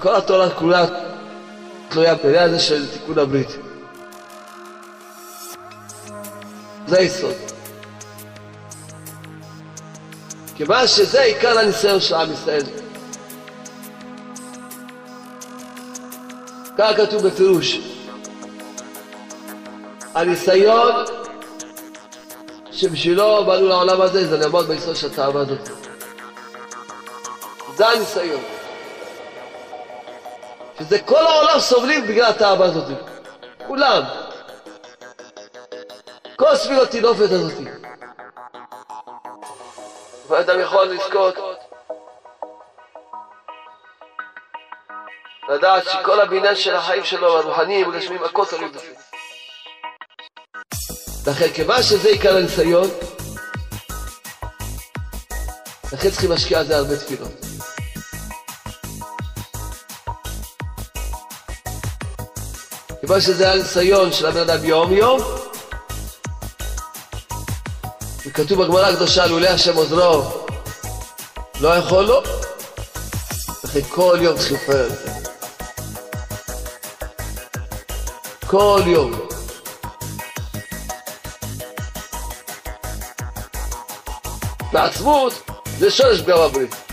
כל התורה כולה תלויה בעניין הזה של תיקון הברית. זה היסוד. כיוון שזה עיקר הניסיון של עם ישראל. כך כתוב בפירוש. הניסיון שבשבילו באנו לעולם הזה זה לעמוד ביסוד של התאווה הזאת. זה הניסיון. שזה כל העולם סובלים בגלל התאווה הזאת. כולם. כל סביב הטינופת הזאת. ואדם יכול לזכות לדעת שכל הבניין של החיים שלו, הרוחניים, הגשמיים, הכל תלוי בזה. לכן, כיוון שזה עיקר הניסיון, לכן צריכים להשקיע על זה הרבה תפילות. כיוון שזה הניסיון של הבן אדם יום-יום, וכתוב בגמרא הקדושה, לולא השם עוזרו, לא יכול לו, לכן כל יום לפעול את זה. כל יום. בעצמות זה שורש פגם הברית.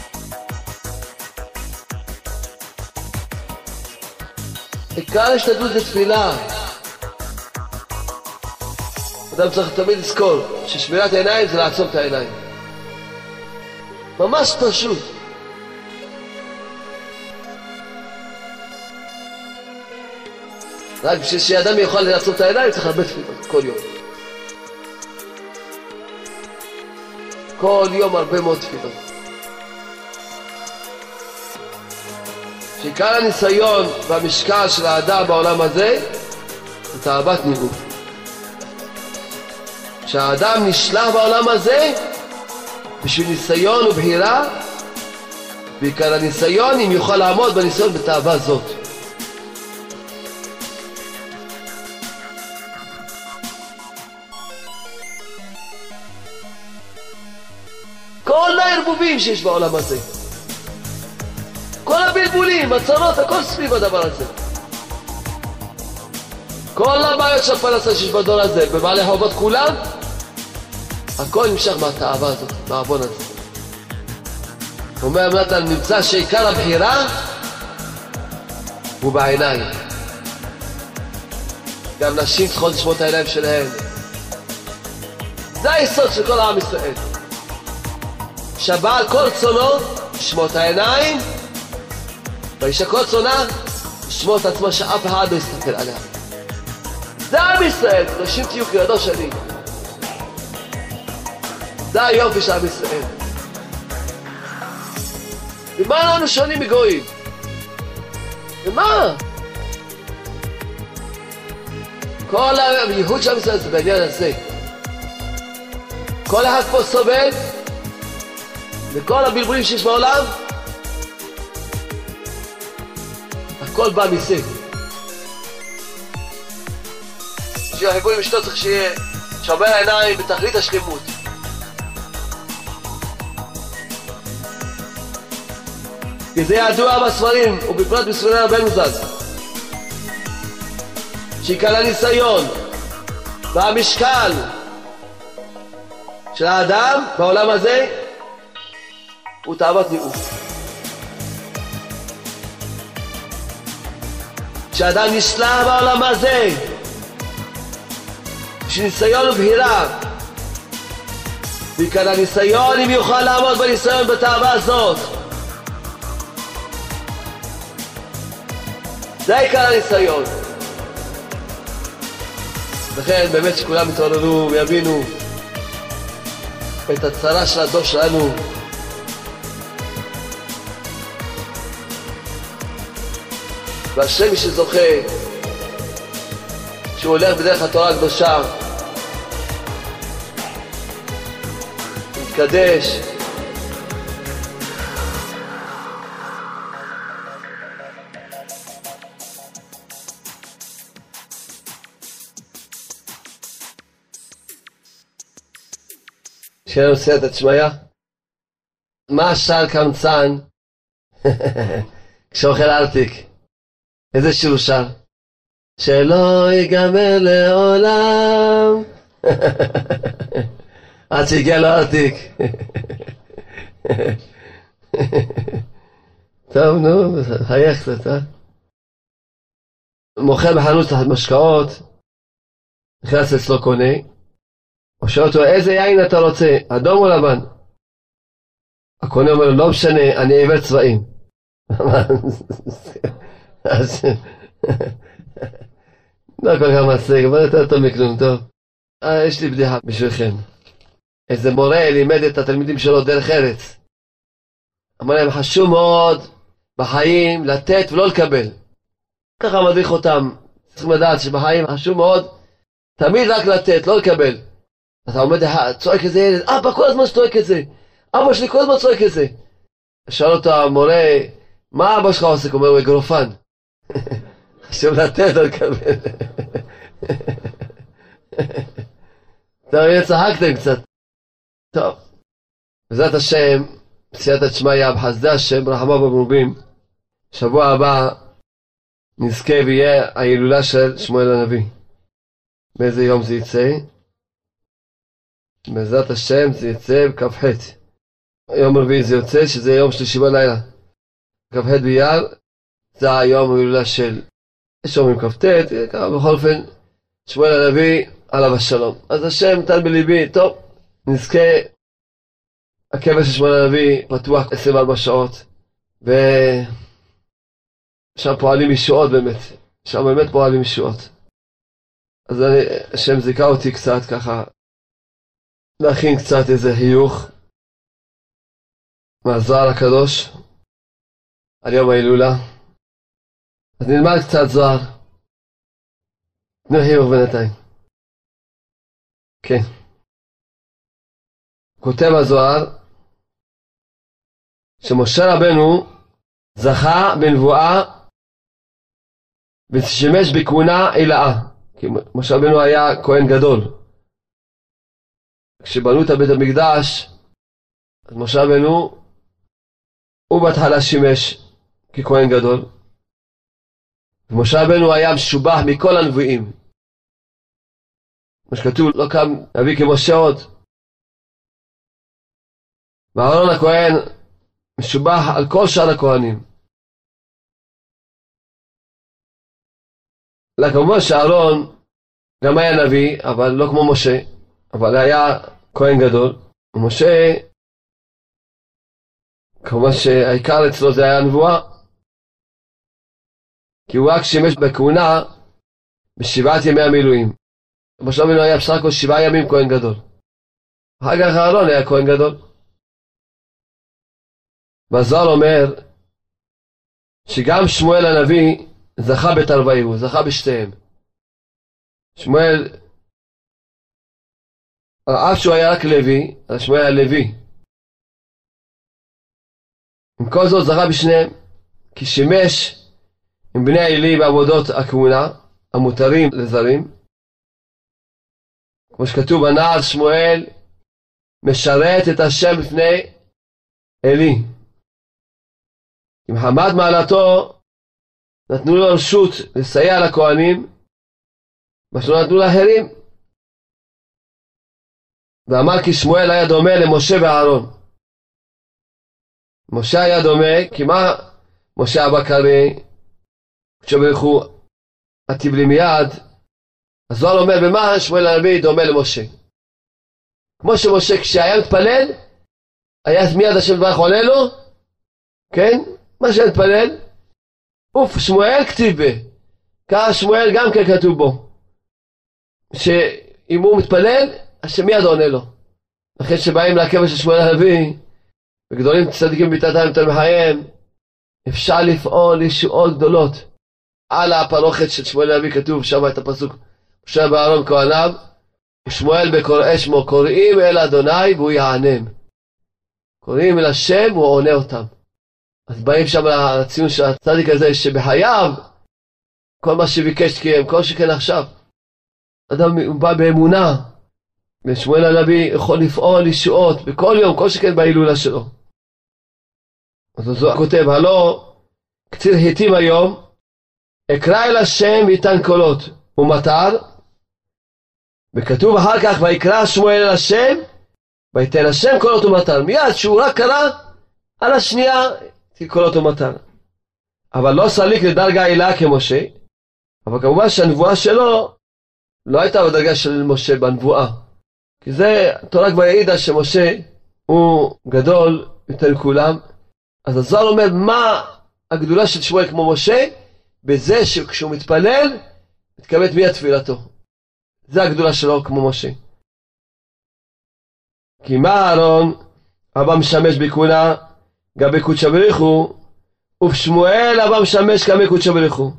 עיקר ההשתדלות זה תפילה. אדם צריך תמיד לזכור ששמירת העיניים זה לעצום את העיניים. ממש פשוט. רק בשביל שאדם יוכל לעצום את העיניים צריך הרבה תפילות, כל יום. כל יום הרבה מאוד תפילות. שעיקר הניסיון והמשקל של האדם בעולם הזה זה תאוות ניגוד. כשהאדם נשלח בעולם הזה בשביל ניסיון ובחירה, בעיקר הניסיון אם יוכל לעמוד בניסיון בתאווה זאת. כל הערבובים שיש בעולם הזה, כל הבלבולים, הצרות, הכל סביב הדבר הזה. כל הבעיות של הפרנסה שיש בדור הזה, בבעלי חובות כולם, הכל נמשך מהתאווה הזאת, מהעוון הזה. אומר נתן, נמצא שעיקר הבחירה הוא בעיניים. גם נשים צריכות לשמור את העיניים שלהן. זה היסוד של כל העם ישראל. שהבעל כל רצונו לשמור את העיניים, והאישה כל רצונה לשמור את עצמה שאף אחד לא יסתכל עליה. זה עם ישראל, נשים תהיו כידו שלי. זה היופי של עם ישראל. ומה אנחנו שונים מגויים? ומה? כל הייחוד של עם ישראל זה בעניין הזה. כל אחד פה סובל וכל הבלבולים שיש בעולם, הכל בא מזה. בשביל החיבור עם אשתו צריך שיהיה שומר העיניים בתכלית השלמות. כי זה ידוע בספרים, ובפרט בספרי רבנו ז"ל, שעיקר הניסיון והמשקל של האדם בעולם הזה הוא תאוות ניאוף. כשאדם נשלח בעולם הזה בשביל ניסיון ובהירה וכאן הניסיון אם יוכל לעמוד בניסיון בתאווה הזאת. זה עיקר הניסיון. לכן באמת שכולם יתעוררו ויבינו את הצרה של הדור שלנו והשם שזוכה שהוא הולך בדרך התורה הקדושה מתקדש לנו סייעתא דשמיא. מה שאל קמצן? כשאוכל ארטיק. איזה שיר הוא שר? שלא ייגמר לעולם. עד שהגיע לו ארטיק. טוב, נו, חייך קצת, אה? מוכר בחנות משקאות, נכנס אצלו קונה, הוא שואל אותו, איזה יין אתה רוצה, אדום או לבן? הקונה אומר, לא משנה, אני עיוור צבעים. לא כל כך מצחיק, אבל יותר טוב מכלום, טוב. אה, יש לי בדיחה בשבילכם. איזה מורה לימד את התלמידים שלו דרך ארץ. אמר להם, חשוב מאוד בחיים לתת ולא לקבל. ככה מדריך אותם. צריכים לדעת שבחיים חשוב מאוד תמיד רק לתת, לא לקבל. אתה עומד, צועק איזה ילד, אבא כל הזמן צועק את זה. אבא שלי כל הזמן צועק את זה. שאל אותו המורה, מה אבא שלך עושה? הוא אומר, הוא אגרופן. חשוב לתת, לא לקבל. טוב, הנה צחקתם קצת. טוב, בעזרת השם, סייעתא דשמיא, בחסדי השם, רחמיו במרובים, שבוע הבא נזכה ויהיה ההילולה של שמואל הנביא. באיזה יום זה יצא? בעזרת השם זה יצא בכ"ח. יום רביעי זה יוצא, שזה יום שלישי בלילה. כ"ח באייר, זה היום ההילולה של, יש אומרים כ"ט, בכל אופן, שמואל הנביא, עליו השלום. אז השם נתן בליבי, טוב, נזכה, הקבר של שמואל הנביא פתוח 24 שעות, ושם פועלים ישועות באמת, שם באמת פועלים ישועות. אז אני, השם זיכה אותי קצת ככה, להכין קצת איזה חיוך מהזוהר הקדוש על יום ההילולה. אז נלמד קצת זוהר. תנו חיוך בינתיים. כן. כותב הזוהר שמשה רבנו זכה בנבואה ושימש בכהונה עילאה. כי משה רבנו היה כהן גדול. כשבנו את בית המקדש, אז משה רבנו, הוא בהתחלה שימש ככהן גדול. ומשה רבנו היה משובח מכל הנביאים. מה שכתוב, לא קם נביא כמשה עוד. ואהרון הכהן משובח על כל שאר הכהנים. אלא כמובן שאהרון גם היה נביא, אבל לא כמו משה, אבל היה כהן גדול. ומשה, כמובן שהעיקר אצלו זה היה הנבואה. כי הוא רק שימש בכהונה בשבעת ימי המילואים. משה רבינו היה בסך הכל שבעה ימים כהן גדול. אחר כך אהרון היה כהן גדול. והזוהר אומר שגם שמואל הנביא זכה בתרווה, הוא זכה בשתיהם. שמואל, אף שהוא היה רק לוי, אז שמואל היה לוי. עם כל זאת זכה בשניהם, כי שימש עם בני העלי בעבודות הכהונה, המותרים לזרים. כמו שכתוב, הנער שמואל משרת את השם לפני עלי. עם חמד מעלתו, נתנו לו רשות לסייע לכהנים, מה שלא נתנו לאחרים. ואמר כי שמואל היה דומה למשה ואהרון. משה היה דומה, כי מה משה הבקרי, כשברוך הוא עטיב לי מיד, הזוהר אומר, במה שמואל הנביא דומה למשה? כמו שמשה כשהיה מתפלל, היה מיד השם דברך עולה לו, כן? מה שנתפלל, אוף, שמואל כתיב ב. ככה שמואל גם כן כתוב בו. שאם הוא מתפלל, השם מיד עונה לו. לכן שבאים לקבר של שמואל הנביא, וגדולים צדיקים בביתתם יותר מחייהם, אפשר לפעול ישועות גדולות. על הפרוכת של שמואל הנביא כתוב שם את הפסוק, משה בארון כהניו, ושמואל בקוראי שמו, קוראים אל אדוני והוא יענם. קוראים אל השם והוא עונה אותם. אז באים שם לציון של הצדיק הזה, שבחייו, כל מה שביקש קיים, כל שכן עכשיו. אדם בא באמונה, ושמואל הנביא יכול לפעול ישועות בכל יום, כל שכן בהילולה שלו. אז הוא כותב, הלא קציר חיטים היום, אקרא אל השם ויתן קולות, ומטר, וכתוב אחר כך, ויקרא שמואל אל השם, ויתן השם קולות ומטר. מיד שהוא רק קרא, על השנייה קולות ומטר. אבל לא סליק לדרגה עילה כמשה, אבל כמובן שהנבואה שלו לא הייתה בדרגה של משה בנבואה. כי זה, התורה כבר העידה שמשה הוא גדול יותר מכולם. אז הזוהר אומר, מה הגדולה של שמואל כמו משה? בזה שכשהוא מתפלל, מתקבלת מיד תפילתו. זה הגדולה שלו כמו משה. כי מה אהרון, אבא משמש בכהונה, גם בקודשא בריחו, ובשמואל אבא משמש גם בקודשא בריחו.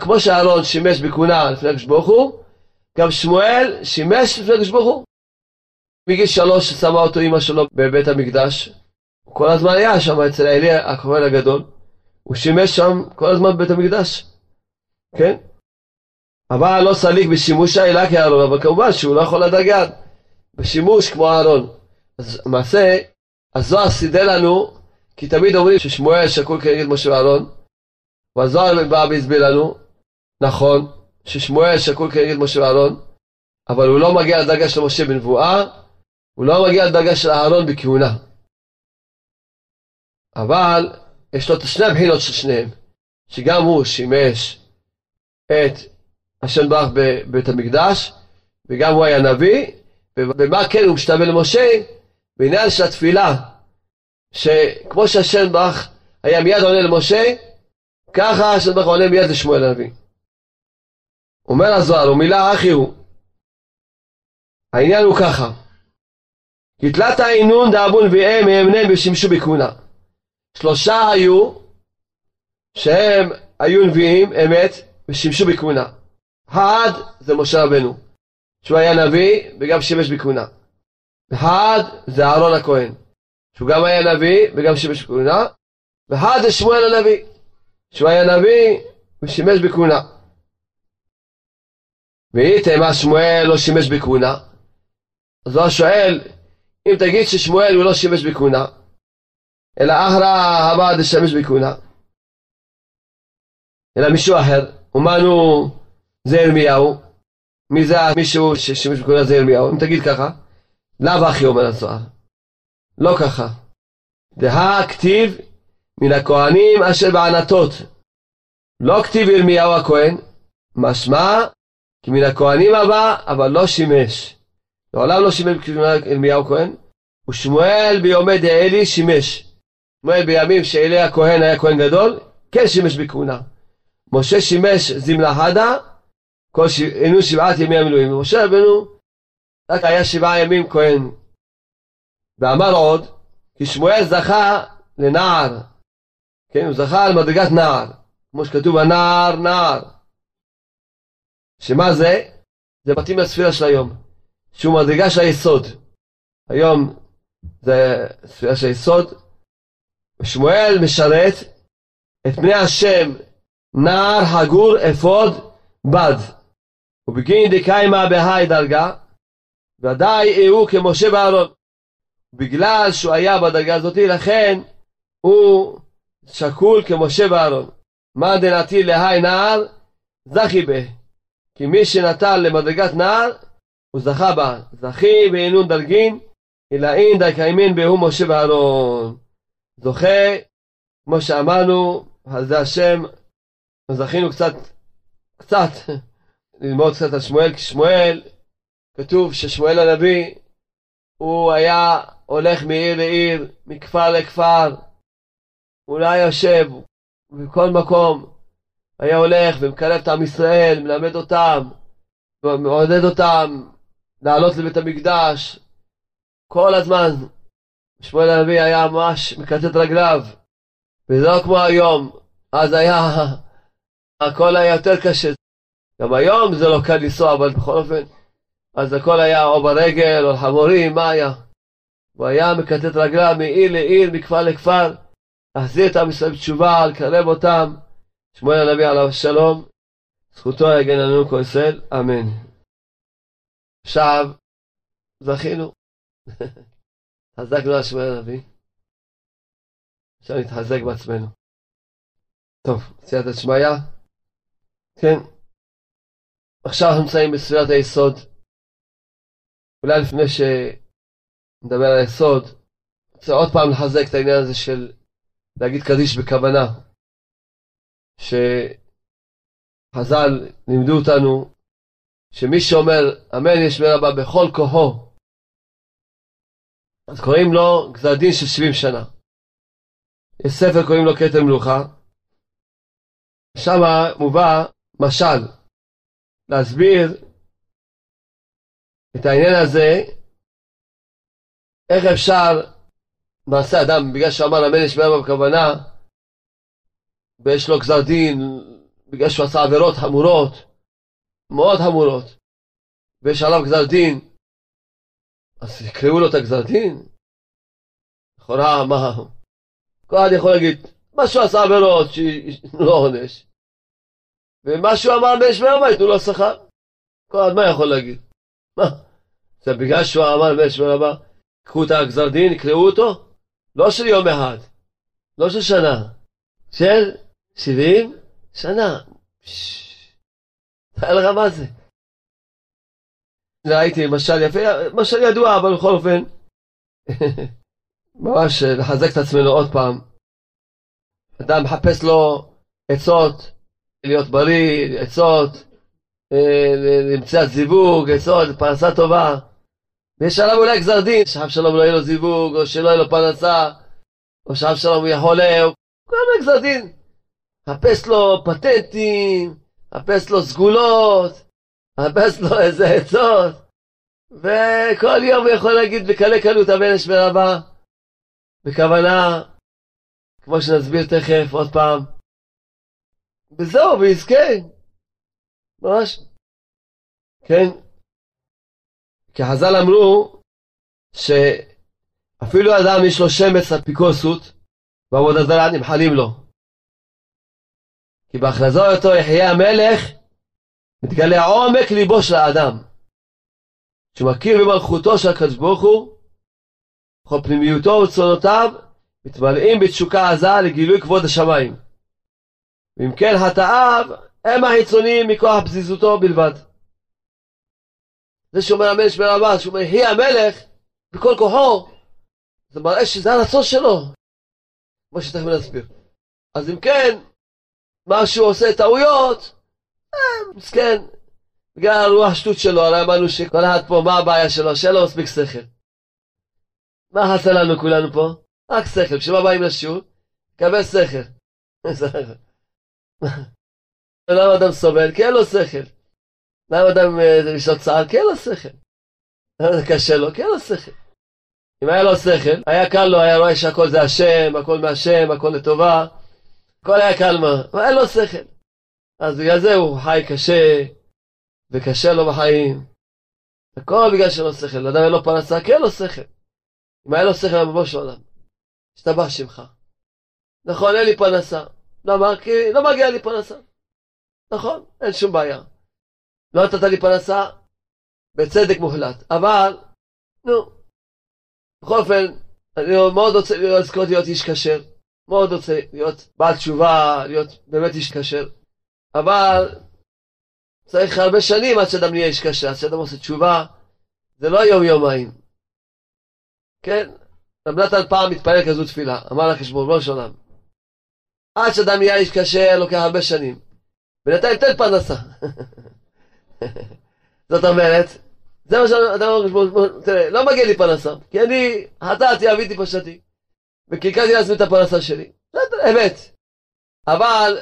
כמו שאהרון שימש בכהונה לפני הקדוש ברוך הוא, גם שמואל שימש לפני הקדוש ברוך הוא. מגיל שלוש שמה אותו אמא שלו בבית המקדש, הוא כל הזמן היה שם אצל האלי הכהן הגדול, הוא שימש שם כל הזמן בבית המקדש, כן? אבל לא סליק בשימוש האלה כאהרון, אבל כמובן שהוא לא יכול יד בשימוש כמו אהרון. אז למעשה, הזוהר סידר לנו, כי תמיד אומרים ששמואל שקול כנגד משה ואהרון, והזוהר בא והסביר לנו, נכון, ששמואל שקול כנגד משה ואהרון, אבל הוא לא מגיע לדרגה של משה בנבואה, הוא לא מגיע לדרגה של אהרון בכהונה. אבל יש לו את שני הבחינות של שניהם, שגם הוא שימש את השם ברך בבית המקדש, וגם הוא היה נביא, ובמה כן הוא משתווה למשה? בעניין של התפילה, שכמו שהשם ברך היה מיד עונה למשה, ככה השם ברך עונה מיד לשמואל הנביא. אומר הזוהר, ומילה אחי הוא, העניין הוא ככה, כי תלת העינון דאבו נביאיהם מהמנם ושימשו בכהונה. שלושה היו שהם היו נביאים אמת ושימשו בכהונה. אחד זה משה רבנו, שהוא היה נביא וגם שימש בכהונה. אחד זה אהרון הכהן, שהוא גם היה נביא וגם שימש בכהונה. ואחד זה שמואל הנביא, שהוא היה נביא ושימש בכהונה. ואיתמה שמואל לא שימש בכהונה. אז הוא שואל, אם תגיד ששמואל הוא לא שימש בכהונה, אלא אחרא הבא דשמש בכהונה, אלא מישהו אחר, אומנו זה ירמיהו, מי זה מישהו ששימש בכהונה זה ירמיהו, אם תגיד ככה, לאו הכי אומר הזוהר, לא ככה, דהה כתיב מן הכהנים אשר בענתות, לא כתיב ירמיהו הכהן, משמע כי מן הכהנים הבא, אבל לא שימש. לעולם לא שימש ירמיהו כהן, ושמואל ביומי דאלי שימש. שמואל בימים שאלי הכהן היה כהן גדול, כן שימש בכהונה. משה שימש זמלה ש... היינו שבעת ימי המילואים. ומשה רבנו רק היה שבעה ימים כהן. ואמר עוד, כי שמואל זכה לנער. כן, הוא זכה על מדרגת נער. כמו שכתוב, הנער נער. שמה זה? זה מתאים לספירה של היום. שהוא מדרגה של היסוד. היום זה ספירה של היסוד. ושמואל משרת את פני השם נער הגור אפוד בד. ובגין דקיימה בהאי דרגה, ודאי הוא כמשה ואהרון. בגלל שהוא היה בדרגה הזאת, לכן הוא שקול כמשה ואהרון. מה דנתי להי נער? זכי בה. כי מי שנטל למדרגת נער, הוא זכה בה. זכי בעינון דרגין, אלא אין דקיימין בהו משה ואהרון. זוכה, כמו שאמרנו, על זה השם, זכינו קצת, קצת, ללמוד קצת על שמואל, כי שמואל, כתוב ששמואל הנביא, הוא היה הולך מעיר לעיר, מכפר לכפר, הוא לא יושב בכל מקום, היה הולך ומקרב את עם ישראל, מלמד אותם, מעודד אותם לעלות לבית המקדש, כל הזמן. שמואל הנביא היה ממש מקצץ רגליו, וזה לא כמו היום, אז היה, הכל היה יותר קשה. גם היום זה לא קל לנסוע, אבל בכל אופן, אז הכל היה או ברגל או חמורים, מה היה? הוא היה מקצץ רגליו מעיר לעיר, מכפר לכפר, להחזיר את עם ישראל בתשובה, לקרב אותם. שמואל הנביא עליו השלום, זכותו יגן לנו כל ישראל, אמן. עכשיו, זכינו. חזקנו על שמואל הנביא. עכשיו נתחזק בעצמנו. טוב, סייעתא שמיא. כן. עכשיו אנחנו נמצאים בספירת היסוד. אולי לפני שנדבר על היסוד, רוצה עוד פעם לחזק את העניין הזה של להגיד קדיש בכוונה. שחז"ל לימדו אותנו שמי שאומר אמן יש מרבה בכל כוחו, אז קוראים לו גזר דין של 70 שנה. יש ספר קוראים לו כתר מלוכה, שם מובא משל להסביר את העניין הזה, איך אפשר מעשה אדם, בגלל שאמר אמן יש מרבה בכוונה, ויש לו גזר דין, בגלל שהוא עשה עבירות חמורות, מאוד חמורות, ויש עליו גזר דין, אז יקראו לו את הגזר דין? לכאורה, מה? כל אחד יכול להגיד, מה שהוא עשה עבירות, שיתנו לו עונש, ומה שהוא אמר בישמעאל, מה ייתנו לו שכר? כל אחד מה יכול להגיד? מה? זה בגלל שהוא אמר בישמעאל הבא, קחו את הגזר דין, יקראו אותו? לא של יום אחד, לא של שנה, של שבעים שנה. תאר לך מה זה. ראיתי משל יפה, משל ידוע, אבל בכל אופן, ממש לחזק את עצמנו עוד פעם. אדם מחפש לו עצות, להיות בריא, עצות, אה, למציאת זיווג, עצות, פרנסה טובה. ויש עליו אולי גזר דין, שאב שלום לא יהיה לו זיווג, או שלא יהיה לו פרנסה, או שאב שלום הוא יהיה חולה, או כל מיני גזר דין. חפש לו פטנטים, חפש לו סגולות, חפש לו איזה עצות, וכל יום הוא יכול להגיד בקלי קלות אמן אש ורבה, בכוונה, כמו שנסביר תכף עוד פעם. וזהו, ויזכה. ממש. כן. כי חז"ל אמרו שאפילו אדם יש לו שמץ אפיקורסות, ועבודה זרה נמחלים לו. כי בהכרזו אותו יחיה המלך, מתגלה עומק ליבו של האדם, שמכיר במלכותו של הקדוש ברוך הוא, וכל פנימיותו ורצונותיו מתמלאים בתשוקה עזה לגילוי כבוד השמיים. ואם כן חטאיו הם החיצוניים מכוח פזיזותו בלבד. זה שאומר המלך הבא, שאומר היא המלך בכל כוחו, זה מראה שזה הרצון שלו, כמו שתכף נסביר. אז אם כן, מה שהוא עושה טעויות, מסכן, בגלל הרוח שטות שלו, הרי אמרנו שכל אחד פה, מה הבעיה שלו? שאין לו מספיק שכל. מה חסר לנו כולנו פה? רק שכל. בשביל מה באים לשיעור? קבל שכל. למה אדם סובל? כי אין לו שכל. למה אדם יש לו צער? כי אין לו שכל. למה זה קשה לו? כי אין לו שכל. אם היה לו שכל, היה קל לו, היה רואה שהכל זה השם, הכל מהשם, הכל לטובה. הכל היה קל מה, אבל אין לו שכל. אז בגלל זה הוא חי קשה, וקשה לו בחיים. הכל בגלל שאין לו שכל. לאדם אין לו פרנסה, כי אין לו שכל. אם היה לו שכל, היה של עולם. השתבח שמך. נכון, אין לי פרנסה. למה? כי לא מגיע לי פרנסה. נכון, אין שום בעיה. לא נתת לי פרנסה, בצדק מוחלט. אבל, נו, בכל אופן, אני מאוד רוצה לזכות להיות איש כשר. מאוד רוצה להיות בעל תשובה, להיות באמת איש כשר. אבל צריך הרבה שנים עד שאדם נהיה איש כשר, עד שאדם עושה תשובה. זה לא יום-יומיים. כן? רב נתן פעם מתפלל כזו תפילה, אמר לחשבון, לא שלם. עד שאדם נהיה איש כשר לוקח הרבה שנים. בינתיים תן פרנסה. זאת אומרת, זה מה שאדם אומר לחשבון, תראה, לא מגיע לי פרנסה, כי אני חטאתי, אביתי פשעתי. וקלקלתי לעצמי את הפרנסה שלי. בסדר, אמת. אבל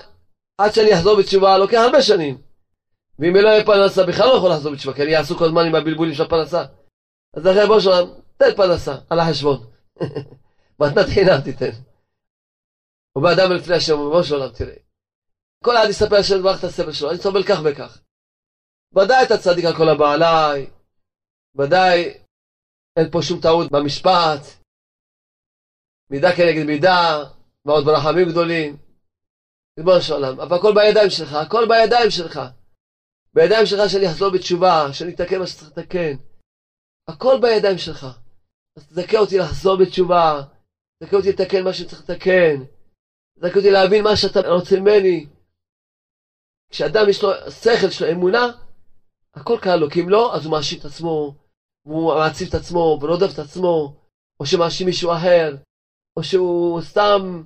עד שאני אחזור בתשובה לוקח הרבה שנים. ואם לא יהיה פרנסה בכלל לא יכול לחזור בתשובה, כי אני אעסוק כל הזמן עם הבלבולים של הפרנסה. אז לכן בוא שלם, תן פרנסה, על החשבון. מתנת חינם תיתן. הוא בא אדם לפני השם, בוא שלם, תראה. כל אחד יספר השם את הסבל שלו, אני סובל כך וכך. ודאי אתה צדיק על כל הבא ודאי אין פה שום טעות במשפט, מידה כנגד מידה, ועוד ברחמים גדולים. ריבונו של עולם, אבל הכל בידיים שלך, הכל בידיים שלך. בידיים שלך שאני אחזור בתשובה, שאני אתקן מה שצריך לתקן. הכל בידיים שלך. אז תזכה אותי לחזור בתשובה, תזכה אותי לתקן מה שצריך לתקן. תזכה אותי להבין מה שאתה רוצה ממני. כשאדם יש לו שכל, יש לו אמונה, הכל קל לו, כי אם לא, אז הוא מאשים את עצמו, והוא מעציב את עצמו, ורודף את עצמו, או שמאשים מישהו אחר, או שהוא סתם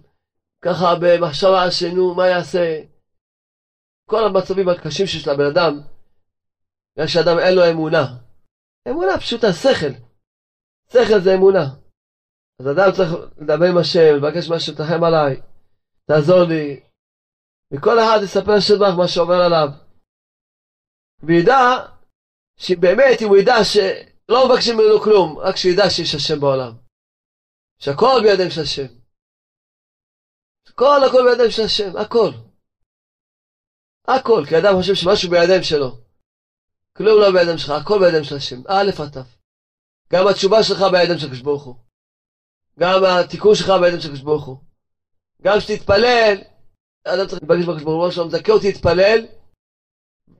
ככה במחשבה שנו, מה יעשה? כל המצבים הקשים שיש לבן אדם, בגלל שאדם אין לו אמונה. אמונה פשוטה, שכל. שכל זה אמונה. אז אדם צריך לדבר עם השם, לבקש מהשם, תחם עליי, תעזור לי. וכל אחד יספר לשם מה שעובר עליו. וידע שבאמת אם הוא ידע שלא מבקשים ממנו כלום, רק שידע שיש השם בעולם. שהכל בידיים של השם. הכל הכל בידיים של השם, הכל. הכל, כי אדם חושב שמשהו בידיים שלו. כלום לא בידיים שלך, הכל בידיים של השם, א' עד ת'. גם התשובה שלך בידיים של הקדוש ברוך הוא. גם התיקון שלך בידיים של הקדוש ברוך הוא. גם כשתתפלל, אדם צריך להתבקש בקדוש ברוך הוא, שלום, זכה אותי להתפלל,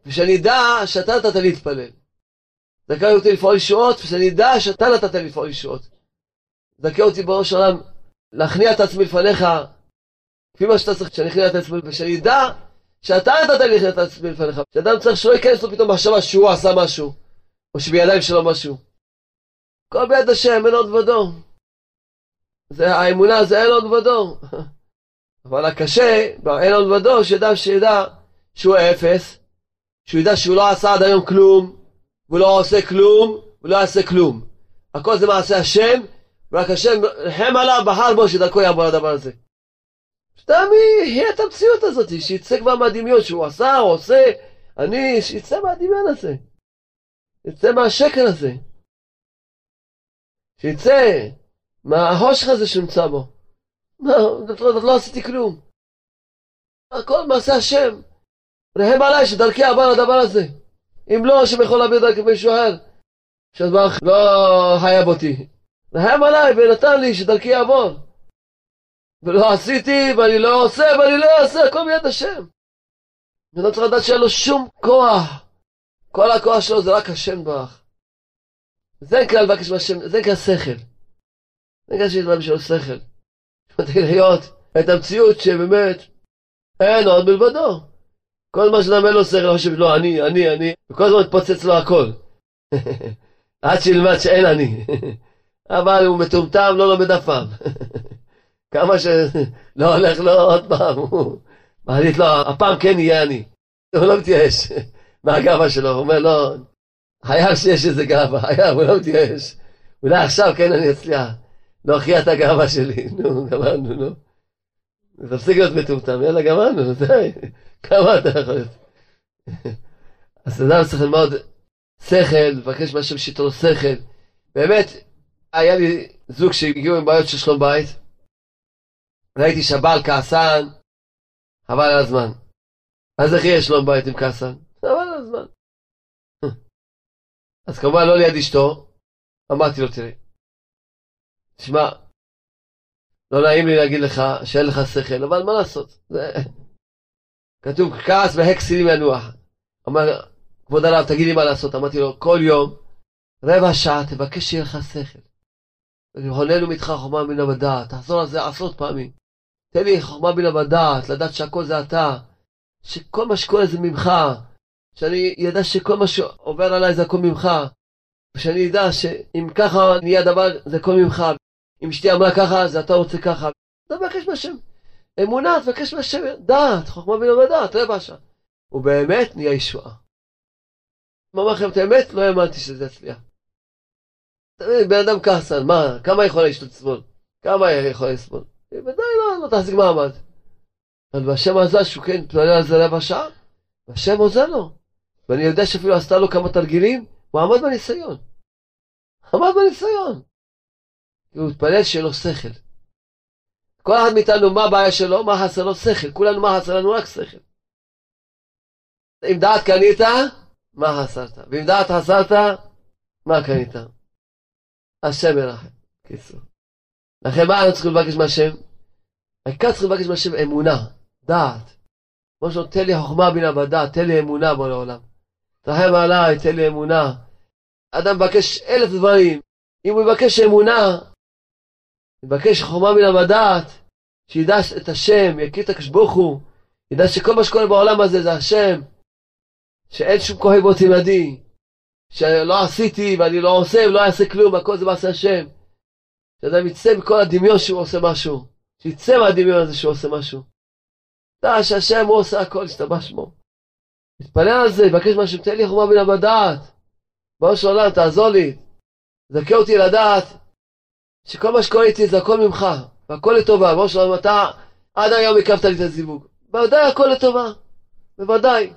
ושאני אדע שאתה נתת לי להתפלל. זכה אותי לפעול ישועות, ושאני אדע שאתה נתת לי לפעול ישועות. זכה אותי בראש העולם להכניע את עצמי לפניך, כפי מה שאתה צריך שאני אכניע את עצמי, ושאני אדע שאתה נתת לי להכניע את עצמי לפניך. שאדם צריך שלא ייכנס לו פתאום מחשבה שהוא עשה משהו, או שבידיים שלו משהו. כל ביד השם, אין עוד ודו. זה האמונה, זה אין עוד ודו. אבל הקשה, אין עוד ודו, שידע שידע שהוא אפס, שהוא ידע שהוא לא עשה עד היום כלום, והוא לא עושה כלום, הוא לא יעשה כלום. הכל זה מעשה השם, ורק השם רחם עליו, בחר בו שדרכו יעבור הדבר הזה. סתם יהיה את המציאות הזאת, שיצא כבר מהדמיון שהוא עשה או עושה, אני, שיצא מהדמיון הזה. יצא מהשקר הזה. שיצא מהחושך הזה שנמצא בו. לא, לא עשיתי כלום. הכל מעשה השם. רחם עליי שדרכי עבר הדבר הזה. אם לא, השם יכול להביא דרכי מישהו אחר. שהדברך לא חייב אותי. רחם עליי ונתן לי שדרכי יעבור. ולא עשיתי, ואני לא עושה, ואני לא אעשה, הכל מיד השם. אני לא צריך לדעת שאין לו שום כוח. כל הכוח שלו זה רק השם ברך. זה נקרא לבקש מהשם, זה נקרא שכל. זה נקרא שיש בשבילו שכל. מתחיל להיות את המציאות שבאמת אין עוד מלבדו. כל מה אין לו שכל, הוא חושב, לא, אני, אני, אני, וכל הזמן מתפוצץ לו הכל. עד שילמד שאין אני. אבל הוא מטומטם, לא לומד אף פעם. כמה שלא הולך לו עוד פעם, הוא מחליט לו, הפעם כן יהיה אני. הוא לא מתייאש מהגאווה שלו, הוא אומר, לא, חייב שיש איזה גאווה, חייב, הוא לא מתייאש. אולי עכשיו כן אני אצליח להוכיח את הגאווה שלי. נו, גמרנו, נו. תפסיק להיות מטומטם, יאללה, גמרנו, די. כמה אתה יכול להיות? אז אדם צריך ללמוד שכל, לבקש שייתן לו שכל. באמת, היה לי זוג שהגיעו עם בעיות של שלום בית. ראיתי שהבעל כעסן, חבל על הזמן. אז איך יהיה שלום בית עם כעסן? חבל על הזמן. אז כמובן לא ליד אשתו, אמרתי לו תראה, תשמע, לא נעים לי להגיד לך שאין לך שכל, אבל מה לעשות? זה... כתוב כעס והקסילים ינוח. אמר, כבוד הרב, תגיד לי מה לעשות. אמרתי לו, כל יום, רבע שעה, תבקש שיהיה לך שכל. הוננו מתך חוכמה מן המדעת, תחזור על זה עשרות פעמים. תן לי חוכמה מן המדעת, לדעת שהכל זה אתה, שכל מה שקורה זה ממך, שאני ידע שכל מה שעובר עליי זה הכל ממך, ושאני אדע שאם ככה נהיה הדבר, זה הכל ממך. אם אשתי אמרה ככה, זה אתה רוצה ככה. תבקש מהשם. אמונה, תבקש מהשם, דעת, חוכמה מן המדעת, רבע שעה. ובאמת נהיה ישועה. אומר לכם את האמת, לא האמנתי שזה יצליח. בן אדם כעסן, מה, כמה יכול האיש לסבול? כמה יכול לסבול? ודאי לא, לא תחזיק מעמד. אבל והשם עזר שהוא כן מתפלל על זה רבע שעה, והשם עוזר לו. ואני יודע שאפילו עשתה לו כמה תרגילים, הוא עמד בניסיון. עמד בניסיון. הוא התפלל שיהיה לו שכל. כל אחד מאיתנו, מה הבעיה שלו? מה חסר לו? שכל. כולנו, מה חסר לנו? רק שכל. אם דעת קנית, מה חסרת? ואם דעת חסרת, מה קנית? השם ירחם. קיצור. לכן מה אנחנו צריכים לבקש מהשם? העיקר צריכים לבקש מהשם אמונה, דעת. כמו שנותן לי חוכמה בינה בדעת, תן לי אמונה בו לעולם. תרחם עליי, תן לי אמונה. אדם מבקש אלף דברים. אם הוא יבקש אמונה, יבקש חוכמה בינה בדעת, שידע את השם, יכיר את הקדוש ברוך הוא, ידע שכל מה שקורה בעולם הזה זה השם, שאין שום כהן בו תלמדי, שלא עשיתי ואני לא עושה ולא אעשה כלום, הכל זה מעשה השם. שאדם יצא מכל הדמיון שהוא עושה משהו, שיצא מהדמיון הזה שהוא עושה משהו. דע שהשם הוא עושה הכל, ישתבח שמו. מתפלל על זה, יבקש משהו, תן לי חומה בינה בדעת. בראש של עולם, תעזור לי. זכה אותי לדעת שכל מה שקורה איתי זה הכל ממך, והכל לטובה. בראש של עולם, אתה עד היום הקפת לי את הזיווג. בוודאי הכל לטובה, בוודאי.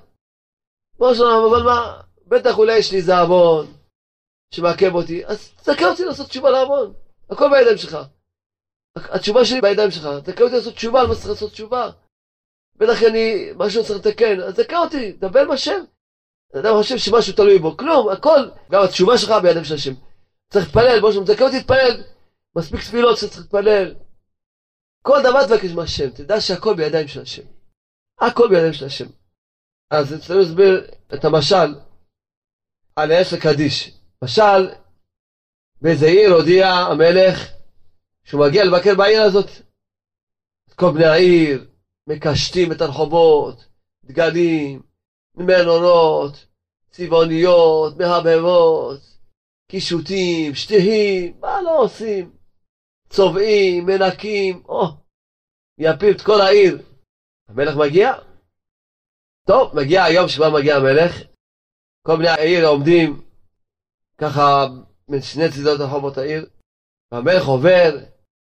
בראש של עולם, אבל מה, בטח אולי יש לי איזה עוון שמעכב אותי, אז תזכה אותי לעשות תשובה לעוון. הכל בידיים שלך. התשובה שלי בידיים שלך. תזכה אותי לעשות תשובה על מה שצריך לעשות תשובה. בטח אני, משהו צריך לתקן, אז זכה אותי, דבר עם השם. אדם חושב שמשהו תלוי בו, כלום, הכל, גם התשובה שלך בידיים של השם. צריך להתפלל, בוא שם, תזכה אותי להתפלל. מספיק תפילות שצריך להתפלל. כל דבר תבקש מהשם, תדע שהכל בידיים של השם. הכל בידיים של השם. אז אצלנו להסביר את המשל על העסק קדיש. משל, באיזה עיר הודיע המלך שהוא מגיע לבקר בעיר הזאת. כל בני העיר מקשטים את הרחובות, דגלים, מנורות, צבעוניות, מהבהבות, קישוטים, שתיים, מה לא עושים? צובעים, מנקים, או, יפיל את כל העיר. המלך מגיע? טוב, מגיע היום שבה מגיע המלך, כל בני העיר עומדים ככה משני צידות רחובות העיר, והמלך עובר,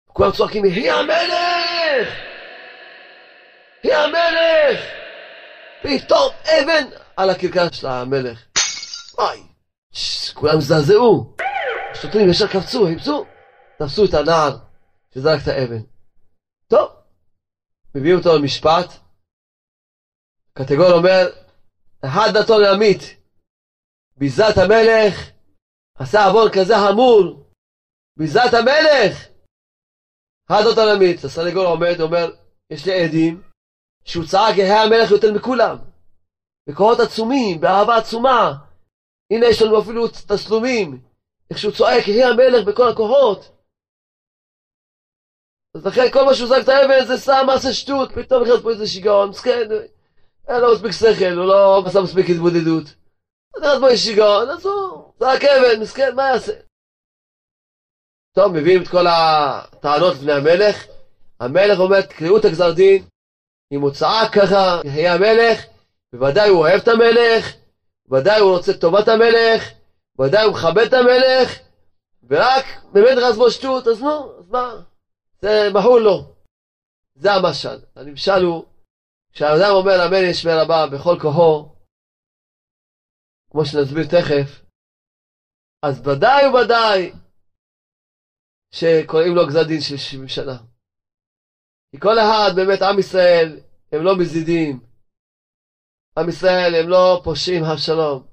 כולם צועקים, היא המלך! היא המלך! פתאום אבן על הכרכר של המלך. וואי, כולם זעזעו. השוטרים ישר קפצו, חיפשו, תפסו את הנער שזרק את האבן. טוב, מביאים אותו למשפט. קטגור אומר, אחד דתו להמית. ביזה את המלך, עשה עוון כזה חמור, ביזה את המלך. דתו להמית. הסנגור עומד, אומר, יש לי עדים, שהוא צעק יהיה המלך יותר מכולם. בכוחות עצומים, באהבה עצומה. הנה יש לנו אפילו תסלומים, איך שהוא צועק יהיה המלך בכל הכוחות. אז לכן כל מה שהוא זרק את האבן זה סתם מעשה שטות, פתאום נכנס פה איזה שיגעון, מסכן, אין לו מספיק שכל, הוא לא עשה מספיק התבודדות. נכנס פה איזה שיגעון, אז הוא זרק אבן, מסכן, מה יעשה? טוב, מביאים את כל הטענות לפני המלך, המלך אומר, תקראו את הגזר דין, אם הוא צעק ככה, יהיה המלך, בוודאי הוא אוהב את המלך, בוודאי הוא רוצה טובת המלך, בוודאי הוא מכבד את המלך, ורק באמת רז בו שטות, אז נו, אז מה? זה מהול לו. זה המשל. הנמשל הוא, כשהאדם אומר אמן יש מרבה בכל כוחו, כמו שנסביר תכף, אז ודאי וודאי שקוראים לו גזר דין של 70 שנה. כי כל אחד, באמת, עם ישראל, הם לא מזידים. עם ישראל הם לא פושעים שלום.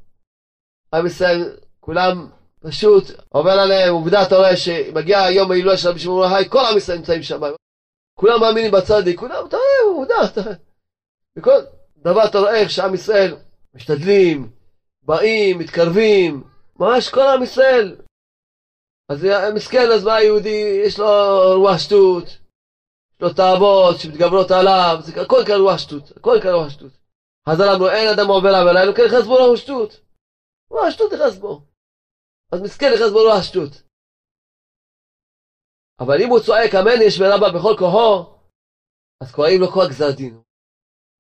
עם ישראל, כולם פשוט עובר עליהם, עובדה אתה רואה שמגיע היום ההילולה של רבי שמעון היי, כל עם ישראל נמצאים שם. כולם מאמינים בצדיק, כולם, אתה רואה, עובדה, אתה. וכל דבר אתה רואה איך שעם ישראל משתדלים, באים, מתקרבים, ממש כל עם ישראל. אז מסכן, אז מה היהודי, יש לו רוח שטות, יש לו תאוות שמתגברות עליו, זה הכל כאן רוח שטות, הכל כאן רוח שטות. אז אמרנו, אין אדם עובר עליו, אלא כן נכנס בו רוח שטות. רוח שטות נכנס בו. אז מסכן נכנס בו רוח שטות. אבל אם הוא צועק אמן יש מרבה בכל כוחו, אז קוראים לו כוח גזר דין.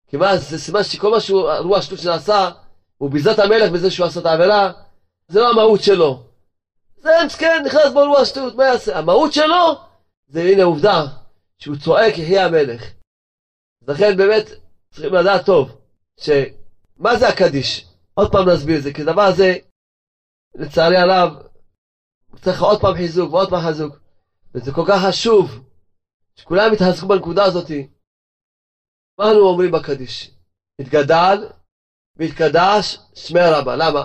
כי מה, זה סימן שכל מה שהוא, רוח שטות שנעשה, הוא ביזה את המלך בזה שהוא עשה את העבירה, זה לא המהות שלו. זה מסכן, נכנס בו רוח שטות, מה יעשה? המהות שלו, זה הנה עובדה, שהוא צועק יחי המלך. לכן באמת צריכים לדעת טוב, שמה זה הקדיש? עוד פעם נסביר את זה, כי הדבר הזה, לצערי הרב, צריך עוד פעם חיזוק ועוד פעם חיזוק. וזה כל כך חשוב, שכולם יתחזקו בנקודה הזאת. מה אנו אומרים בקדיש? התגדל והתקדש שמי רבה. למה?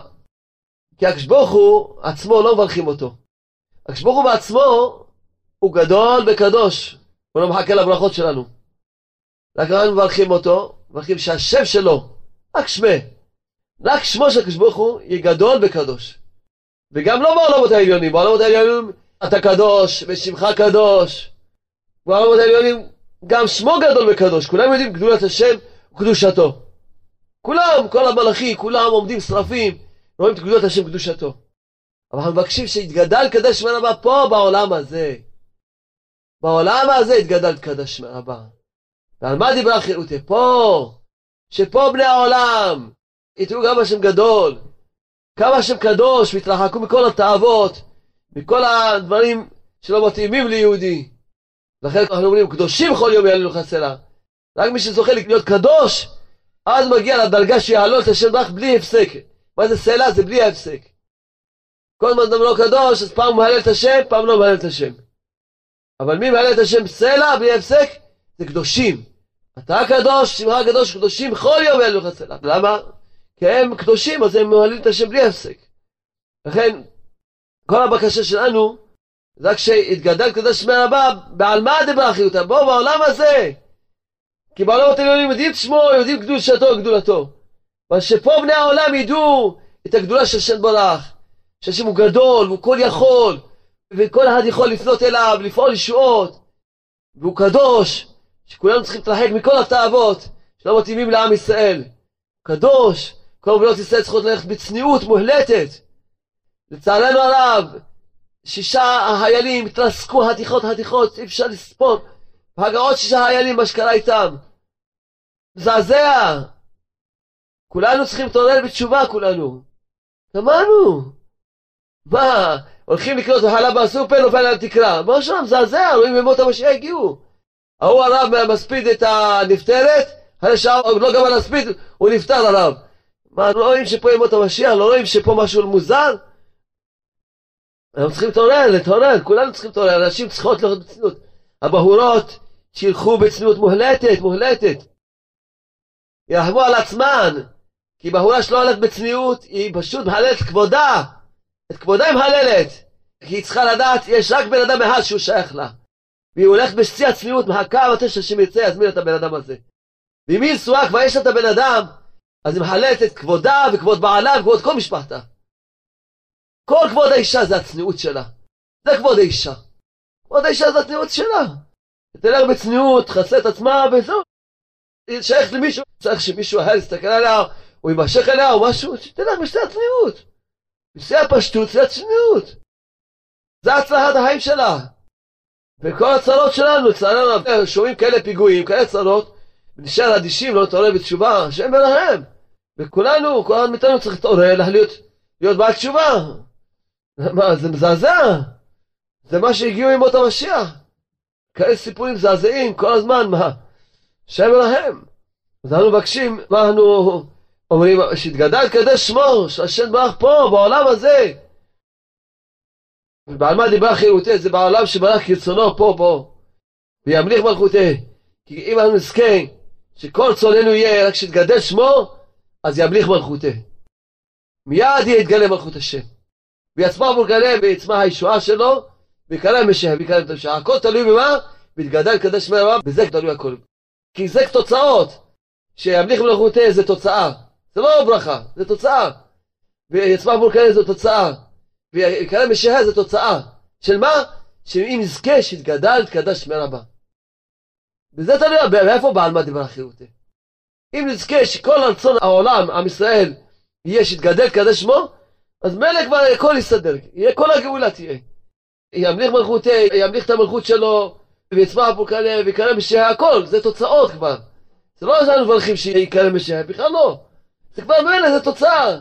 כי הקדוש הוא עצמו לא מברכים אותו. הקדוש הוא בעצמו הוא גדול וקדוש. הוא לא מחכה לברכות שלנו. רק אנחנו מברכים אותו, מברכים שהשם שלו, רק שמי, רק שמו של הקדוש הוא יהיה גדול וקדוש. וגם לא בעולמות העליונים, בעולמות העליונים אתה קדוש ושמך קדוש. בעולמות העליונים גם שמו גדול וקדוש, כולם יודעים גדולת השם וקדושתו. כולם, כל המלאכים, כולם עומדים שרפים, רואים את גדולת השם וקדושתו. אבל אנחנו מבקשים שיתגדל קדש שמי רבה פה בעולם הזה. בעולם הזה יתגדל קדש שמי רבה. ועל מה דיברה חירותי? פה, שפה בני העולם יתראו כמה השם גדול, כמה השם קדוש, והתרחקו מכל התאוות, מכל הדברים שלא מתאימים ליהודי. לכן אנחנו אומרים, קדושים כל יום לך סלע. רק מי שזוכה להיות קדוש, אז מגיע לדרגה שיעלו את השם רק בלי הפסק. מה זה סלע? זה בלי ההפסק. כל הזמן אדם לא קדוש, אז פעם מהלל את השם, פעם לא מהלל את השם. אבל מי מהלל את השם סלע בלי הפסק? זה קדושים. אתה הקדוש, שמך הקדוש, קדושים כל יום יעלו לך סלע. למה? כי הם קדושים, אז הם מהללים את השם בלי הפסק. לכן, כל הבקשה שלנו, זה רק שיתגדל קדוש רבה, בעל מה דיברה אחיותה? בואו בעולם הזה. כי בעולמות העליונים יודעים את שמו, יודעים קדושתו וגדולתו. אבל שפה בני העולם ידעו את הגדולה של השם ברך, שהשם הוא גדול, הוא כל יכול, וכל אחד יכול לפנות אליו, לפעול ישועות, והוא קדוש, שכולנו צריכים להתרחק מכל התאוות שלא מתאימים לעם ישראל. קדוש, כל בנות ישראל צריכות ללכת בצניעות מוחלטת. לצערנו הרב, שישה החיילים התרסקו חתיכות חתיכות, אי אפשר לספור. עוד שישה חיילים, מה שקרה איתם. מזעזע. כולנו צריכים להתעורר בתשובה, כולנו. גמרנו. מה, הולכים לקנות חלב בסופר, נופל על התקרה. מה שם, מזעזע, רואים ימות המשיח הגיעו. ההוא הרב מספיד את הנפטרת, אחרי שעה עוד לא גמר להספיד, הוא נפטר הרב. מה, לא רואים שפה ימות המשיח? לא רואים שפה משהו מוזר? אנחנו צריכים להתעורר, להתעורר, כולנו צריכים להתעורר, אנשים צריכות ללכת בצניעות. הבהורות שילכו בצניעות מוחלטת, מוחלטת. ירחמו על עצמן, כי בהורה שלא הולכת בצניעות, היא פשוט מהללת כבודה. את כבודה היא מהללת. כי היא צריכה לדעת, יש רק בן אדם אחד שהוא שייך לה. והיא הולכת בשיא הצניעות, מחכה מתי שהשם ירצה יזמין את הבן אדם הזה. ואם היא נשואה כבר יש לה את הבן אדם, אז היא מחללת את כבודה וכבוד בעלה וכבוד כל משפחתה. כל כבוד האישה זה הצניעות שלה. זה כבוד האישה. כבוד האישה זה הצניעות שלה. תלך בצניעות, תכסה את עצמה וזהו. היא שייכת למישהו, צריך שמישהו אחר יסתכל עליה, או יימשך אליה או משהו, שתלך בשיא הצניעות. בשיא הפשטות זה הצניעות. זה הצלחת החיים שלה. וכל הצרות שלנו, לצערנו, שומעים כאלה פיגועים, כאלה צרות, ונשאר אדישים, לא נתעורר בתשובה, השם ולהם. וכולנו, כל אחד מאיתנו צריך להתעורר, להיות, להיות בעל תשובה. מה, זה מזעזע. זה מה שהגיעו עם מות המשיח. כאלה סיפורים מזעזעים כל הזמן, מה? שם אלוהים. אז אנחנו מבקשים, מה אנחנו אומרים, שיתגדל קדש שמו, שהשם ברך פה, בעולם הזה. ועל מה דיבר חירותי? זה בעולם שברך כרצונו פה, פה. וימליך מלכותי. כי אם אנחנו נזכה שכל צוננו יהיה רק שיתגדל שמו, אז ימליך מלכותי. מיד יתגלה מלכות השם. ויצמח מולגלה ויצמח הישועה שלו, ויקרא משיח, ויקרא את המשיח. הכל תלוי במה? ויתגדל קדש שמי רבה, בזה תלוי הכל. כי זה תוצאות. שימליך מלכותי זה תוצאה. זה לא ברכה, זה תוצאה. ויצמח מולגלה זה תוצאה. ויקרא משיח זה תוצאה. של מה? שאם נזכה שיתגדל קדש שמי רבה. וזה תלוי, מאיפה בעל מה דיבר חירותי? אם נזכה שכל רצון העולם, עם ישראל, יהיה שיתגדל קדש שמו, אז מילא כבר הכל יסתדר, כל הגאולה תהיה. ימליך מלכותי, ימליך את המלכות שלו, ויצמח פורקנה, ויקרא משיח, הכל, זה תוצאות כבר. זה לא שאנחנו מברכים שיקרא משיח, בכלל לא. זה כבר מילא, זה תוצאה.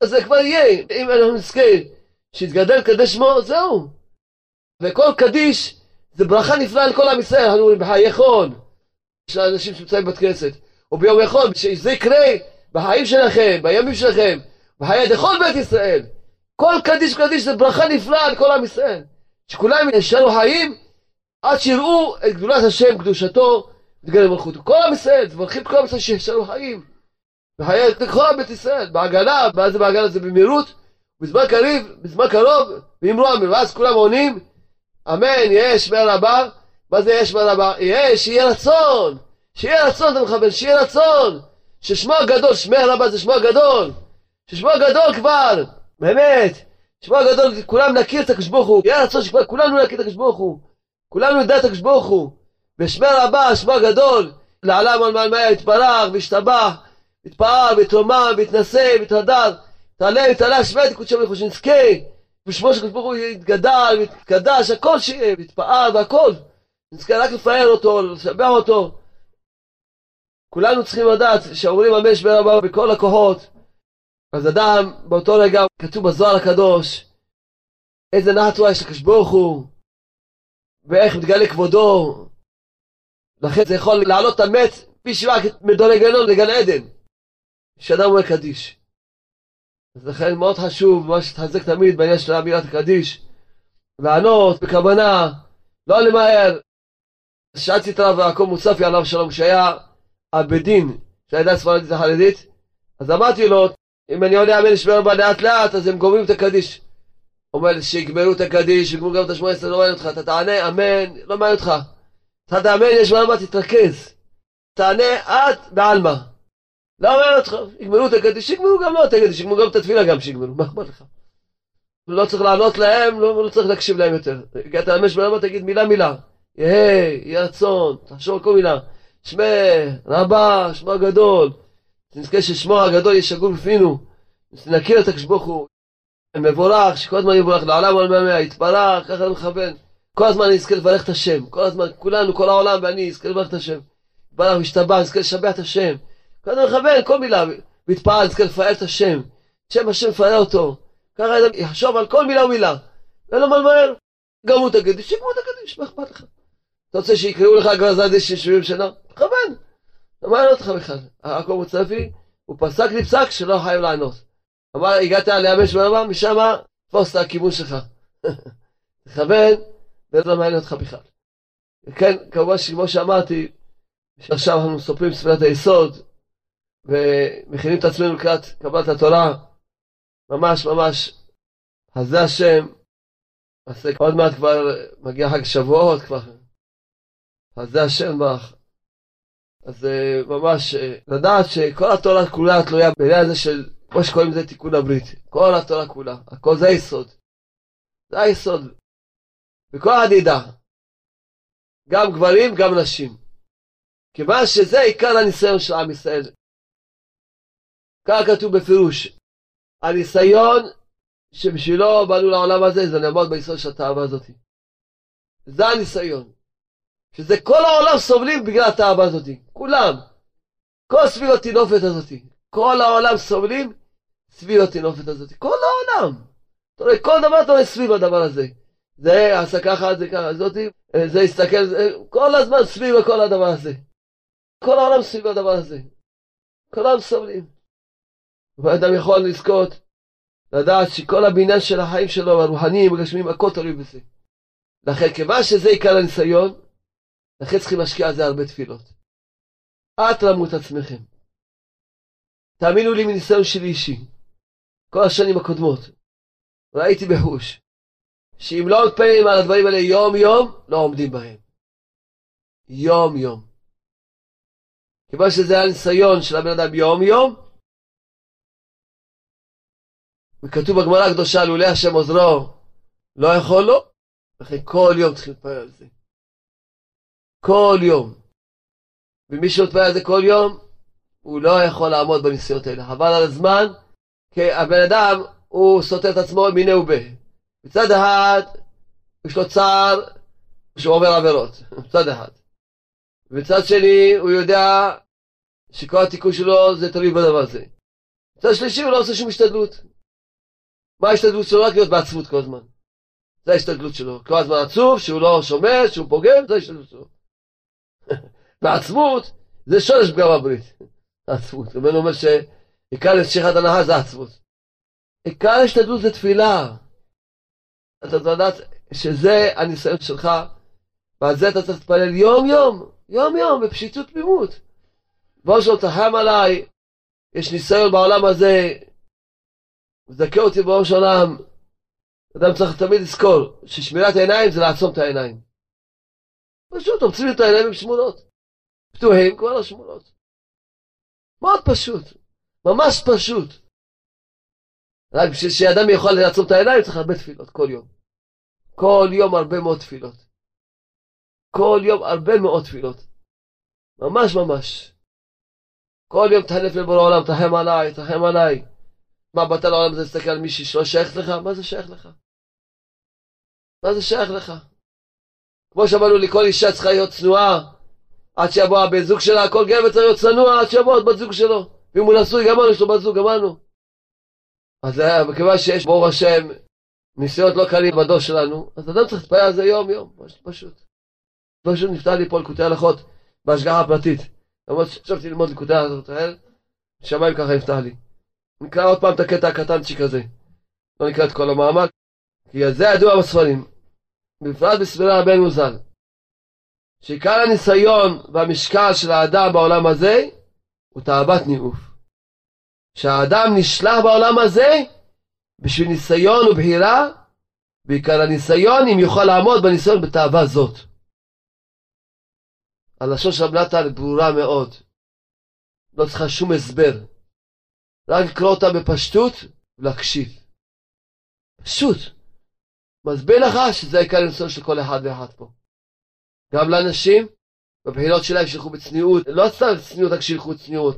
אז זה כבר יהיה, אם אנחנו נזכה שיתגדל קדש שמו, זהו. וכל קדיש זה ברכה נפלאה לכל עם ישראל, אנחנו אומרים בחיי חון, של האנשים שנמצאים בבית כנסת, או ביום יכול, שזה יקרה בחיים שלכם, בימים שלכם, בחיי דכל בית ישראל. כל קדיש קדיש זה ברכה נפלאה לכל עם ישראל. שכולם ישארו חיים עד שיראו את גדולת השם, קדושתו, ותגלה מלכותו. כל עם ישראל, מברכים את כל עם ישראל שישארו חיים. בחיי כל בית ישראל, בעגלה, מה זה בעגלה? זה במהירות, בזמן קריב, בזמן קרוב, ואמרו אמן, ואז כולם עונים, אמן, יש מעל הבא, מה זה יש מעל הבא? יש, שיהיה רצון, שיהיה רצון, אתה מכוון, שיהיה רצון, ששמו הגדול, שמי הרבה זה שמו הגדול, ששמו הגדול כבר, באמת, שמו הגדול, כולם נכיר את הקדוש ברוך הוא, יהיה רצון שכולנו נכיר את הקדוש ברוך הוא, כולנו נדע את הקדוש ברוך הוא, בשמי רבה, שמו הגדול, לעלם על מעלמיה יתברך, וישתבח, יתפאר, ויתרומם, ויתנשא, ויתהדר, תעלה ותעלה שמי קודשי מלכו שנזכה, ושמו של ברוך הוא יתגדל, ויתקדש, הכל שיהיה, ויתפאר והכל. נזכה רק לפאר אותו, לשבח אותו. כולנו צריכים לדעת שאומרים אמש ברבה בכל הכוחות. אז אדם באותו רגע כתוב בזוהר הקדוש איזה נחת רואה יש לקדוש ברוך הוא ואיך מתגלה כבודו לכן זה יכול לעלות את המת פי שבעה מדורי גנון לגן עדן שאדם אומר קדיש אז לכן מאוד חשוב מה שתחזק תמיד בעניין של אמירת הקדיש לענות בכוונה לא למהר. שאלתי את הרב יעקב מוספי עליו שלום שהיה הבדין של העדה הספרדית החרדית אז אמרתי לו אם אני עולה אמן לשמר בה לאט לאט, אז הם גומרים את הקדיש. אומר שיגמרו את הקדיש, שיגמרו גם את השמונה עשרה, לא מעניין אותך, אתה תענה אמן, לא מעניין אותך. אתה תאמן, יש בעלמה, תתרכז. תענה את בעלמה. לא מעניין אותך, יגמרו את הקדיש, שיגמרו גם לא את הקדיש, שיגמרו גם את התפילה גם שיגמרו, מה אכפת לך? לא צריך לענות להם, לא, לא צריך להקשיב להם יותר. הגעת לאמן שבעלמה, תגיד מילה מילה. יהי, יהי רצון, תחשוב על כל מילה. שמי, רבה, שמו הגדול. שנזכה ששמו הגדול ישגור בפינו, שנכיר את הקדוש ברוך הוא, מבורך, שכל הזמן יבורך לעולם ולמאה, יתברך, ככה אני מכוון. כל הזמן אני אזכה לברך את השם, כל הזמן, כולנו, כל העולם ואני אזכה לברך את השם. יתברך וישתבח, נזכה לשבח את השם. כל הזמן מכוון, כל מילה, ויתפעל, נזכה לפעל את השם. שם השם פעל אותו. ככה אדם יחשוב על כל מילה ומילה. אין לו מה למהר. גמרו את הקדיש, שיגמרו את הקדיש, מה אכפת לך? אתה רוצה שיקראו לך גרזדיש של 70 שנה? תכוון. לא מעניין אותך בכלל. יעקב מוצפי, הוא פסק לי שלא חייב לענות. אמר, הגעת ליבש בעבר, משם תפוס את הכיוון שלך. תכוון, ולא מעניין אותך בכלל. כן, כמובן שכמו שאמרתי, שעכשיו אנחנו סופרים ספירת היסוד, ומכינים את עצמנו לקראת קבלת התורה, ממש ממש, אז זה השם, אז עוד מעט כבר מגיע חג שבועות כבר, אז זה השם בך. אז uh, ממש uh, לדעת שכל התורה כולה תלויה בעניין הזה של, כמו שקוראים לזה תיקון הברית. כל התורה כולה, הכל זה היסוד. זה היסוד. וכל הדידה. גם גברים, גם נשים. כיוון שזה עיקר הניסיון של עם ישראל. כך כתוב בפירוש, הניסיון שבשבילו באנו לעולם הזה זה לעמוד ביסוד של התאווה הזאת. זה הניסיון. שזה כל העולם סובלים בגלל התאווה הזאת. כולם. כל סביב הטינופת הזאת. כל העולם סובלים סביב הטינופת הזאת. כל העולם. אתה רואה, כל דבר אתה רואה סביב הדבר הזה. זה עשה ככה, זה ככה, זאתי, זה הסתכל, זה, כל הזמן סביב כל הדבר הזה. כל העולם סביב הדבר הזה. כל העולם סובלים. ואדם יכול לזכות, לדעת שכל הבניין של החיים שלו, הרוחניים, הגשמיים, הכל תלוי בזה. לכן, כיוון שזה עיקר הניסיון, לכן צריכים להשקיע על זה הרבה תפילות. אל תרמו את עצמכם. תאמינו לי מניסיון שלי אישי, כל השנים הקודמות, ראיתי בחוש, שאם לא מתפללים על הדברים האלה יום-יום, לא עומדים בהם. יום-יום. כיוון שזה הניסיון של הבן אדם יום-יום, וכתוב בגמרא הקדושה, לולא השם עוזרו, לא יכול לו, לכן כל יום צריכים להתפלל על זה. כל יום. ומי שמתפלל על זה כל יום, הוא לא יכול לעמוד בניסיונות האלה. חבל על הזמן, כי הבן אדם, הוא סותר את עצמו מיני ובה. מצד אחד, יש לו צער שהוא עובר עבירות, מצד אחד. מצד שני, הוא יודע שכל התיקון שלו זה תלוי בדבר הזה. מצד שלישי, הוא לא עושה שום השתדלות. מה ההשתדלות שלו? רק להיות בעצמות כל הזמן. זה ההשתדלות שלו. כל הזמן עצוב, שהוא לא שומר, שהוא פוגם, זה ההשתדלות שלו. ועצמות זה שורש פגם הברית. עצמות. רבנו אומר שעיקר לשכחת הנאה זה עצמות. עיקר ההשתדלות זה תפילה. אתה צריך לדעת שזה הניסיון שלך, ועל זה אתה צריך להתפלל יום יום, יום יום, בפשיטות תמימות. בוא שלא תחם עליי, יש ניסיון בעולם הזה, מזכה אותי בראש עולם. אדם צריך תמיד לזכור ששמירת העיניים זה לעצום את העיניים. פשוט עוצמים את העיניים עם שמונות. פתוחים כל השמונות. מאוד פשוט. ממש פשוט. רק בשביל שאדם יכול לעצום את העיניים צריך הרבה תפילות כל יום. כל יום הרבה מאוד תפילות. כל יום הרבה מאוד תפילות. ממש ממש. כל יום תחנף לבורא העולם, תחם עליי, תחם עליי. מה, באת לעולם הזה להסתכל על מישהי שלא שייך לך? מה זה שייך לך? מה זה שייך לך? כמו שאמרנו לי, כל אישה צריכה להיות צנועה עד שיבוא הבן זוג שלה, כל גבר צריך להיות צנוע עד שיבוא בת זוג שלו. ואם הוא נשוי, גמרנו, יש לו בת זוג, גמרנו. אז מכיוון שיש, ברוך השם, ניסיונות לא קלים בדור שלנו, אז אדם צריך להתפלל על זה יום-יום, פשוט. פשוט נפתר לי פה לקוטי הלכות בהשגחה פרטית. למרות שחשבתי ללמוד לקוטי הלכות האלה, שמיים ככה נפתר לי. נקרא עוד פעם את הקטע הקטנצ'יק הזה. לא נקרא את כל המאמר, כי זה ידוע בספרים. בפרט בסבירה רבנו מוזל. שעיקר הניסיון והמשקל של האדם בעולם הזה הוא תאוות ניאוף. שהאדם נשלח בעולם הזה בשביל ניסיון ובחירה, בעיקר הניסיון אם יוכל לעמוד בניסיון בתאווה זאת. הלשון של רב נתן ברורה מאוד, לא צריכה שום הסבר, רק לקרוא אותה בפשטות ולהקשיב. פשוט. מסביר לך שזה העיקר הניסיון של כל אחד ואחד פה. גם לאנשים, בבחינות שלהם שילכו בצניעות, לא סתם צניעות, רק שילכו צניעות.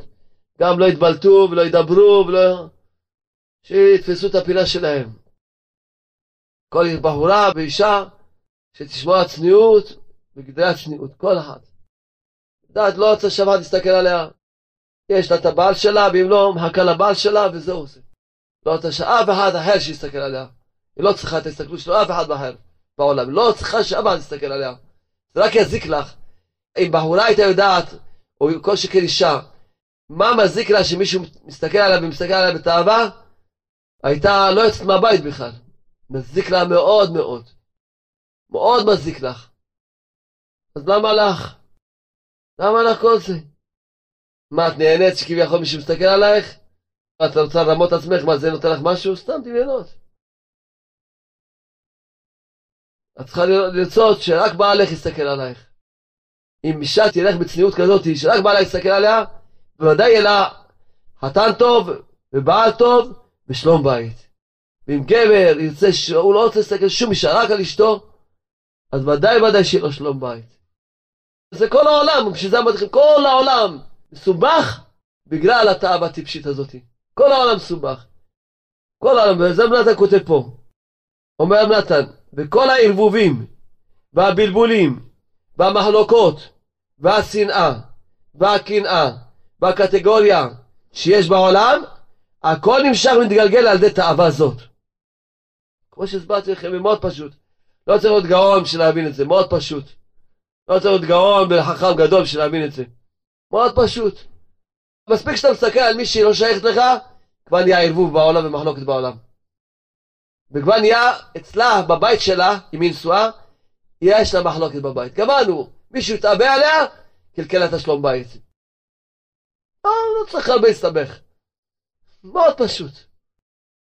גם לא יתבלטו ולא ידברו ולא... שיתפסו את הפינה שלהם. כל בחורה ואישה שתשמע צניעות בגדרי הצניעות, כל אחד. דעת לא רוצה אחד יסתכל עליה. יש לה את הבעל שלה, ואם לא, מחכה לבעל שלה, וזהו זה. לא רוצה שאף אחד אחר שיסתכל עליה. היא לא צריכה את ההסתכלות שלו, אף אחד אחר בעולם. לא צריכה שאף אחד יסתכל עליה. זה רק יזיק לך. אם בחורה הייתה יודעת, או כל שכן אישה, מה מזיק לה שמישהו מסתכל עליה ומסתכל עליה בתאווה, הייתה לא יוצאת מהבית בכלל. מזיק לה מאוד מאוד. מאוד מזיק לך. אז למה לך? למה לך כל זה? מה, את נהנית שכביכול מישהו מסתכל עלייך? את רוצה לרמות עצמך, מה זה נותן לך משהו? סתם דמיונות. את צריכה לרצות שרק בעלך יסתכל עלייך. אם אישה תלך בצניעות כזאת, שרק בעלה יסתכל עליה, בוודאי יהיה לה חתן טוב ובעל טוב ושלום בית. ואם גבר ירצה, שהוא לא רוצה להסתכל שום אישה, רק על אשתו, אז ודאי ודאי שיהיה לו שלום בית. זה כל העולם, בשביל זה אמרתי לכם, כל העולם מסובך בגלל התאווה הטיפשית הזאת. כל העולם מסובך. כל העולם, וזה נתן כותב פה. אומר נתן, וכל הערבובים והבלבולים והמחלוקות והשנאה והקנאה והקטגוריה שיש בעולם, הכל נמשך ומתגלגל על ידי תאווה זאת. כמו שהסברתי לכם, מאוד פשוט. לא צריך להיות גאון בשביל להבין את זה, מאוד פשוט. לא צריך להיות גאון וחכם גדול בשביל להבין את זה. מאוד פשוט. מספיק שאתה מסתכל על מי שהיא לא שייכת לך, כבר נהיה ערבוב בעולם ומחלוקת בעולם. וכבר נהיה אצלה, בבית שלה, אם היא נשואה, יש לה מחלוקת בבית. גמרנו, מישהו התאבא עליה, קלקל את השלום בית. לא, לא צריך הרבה להסתבך. מאוד פשוט.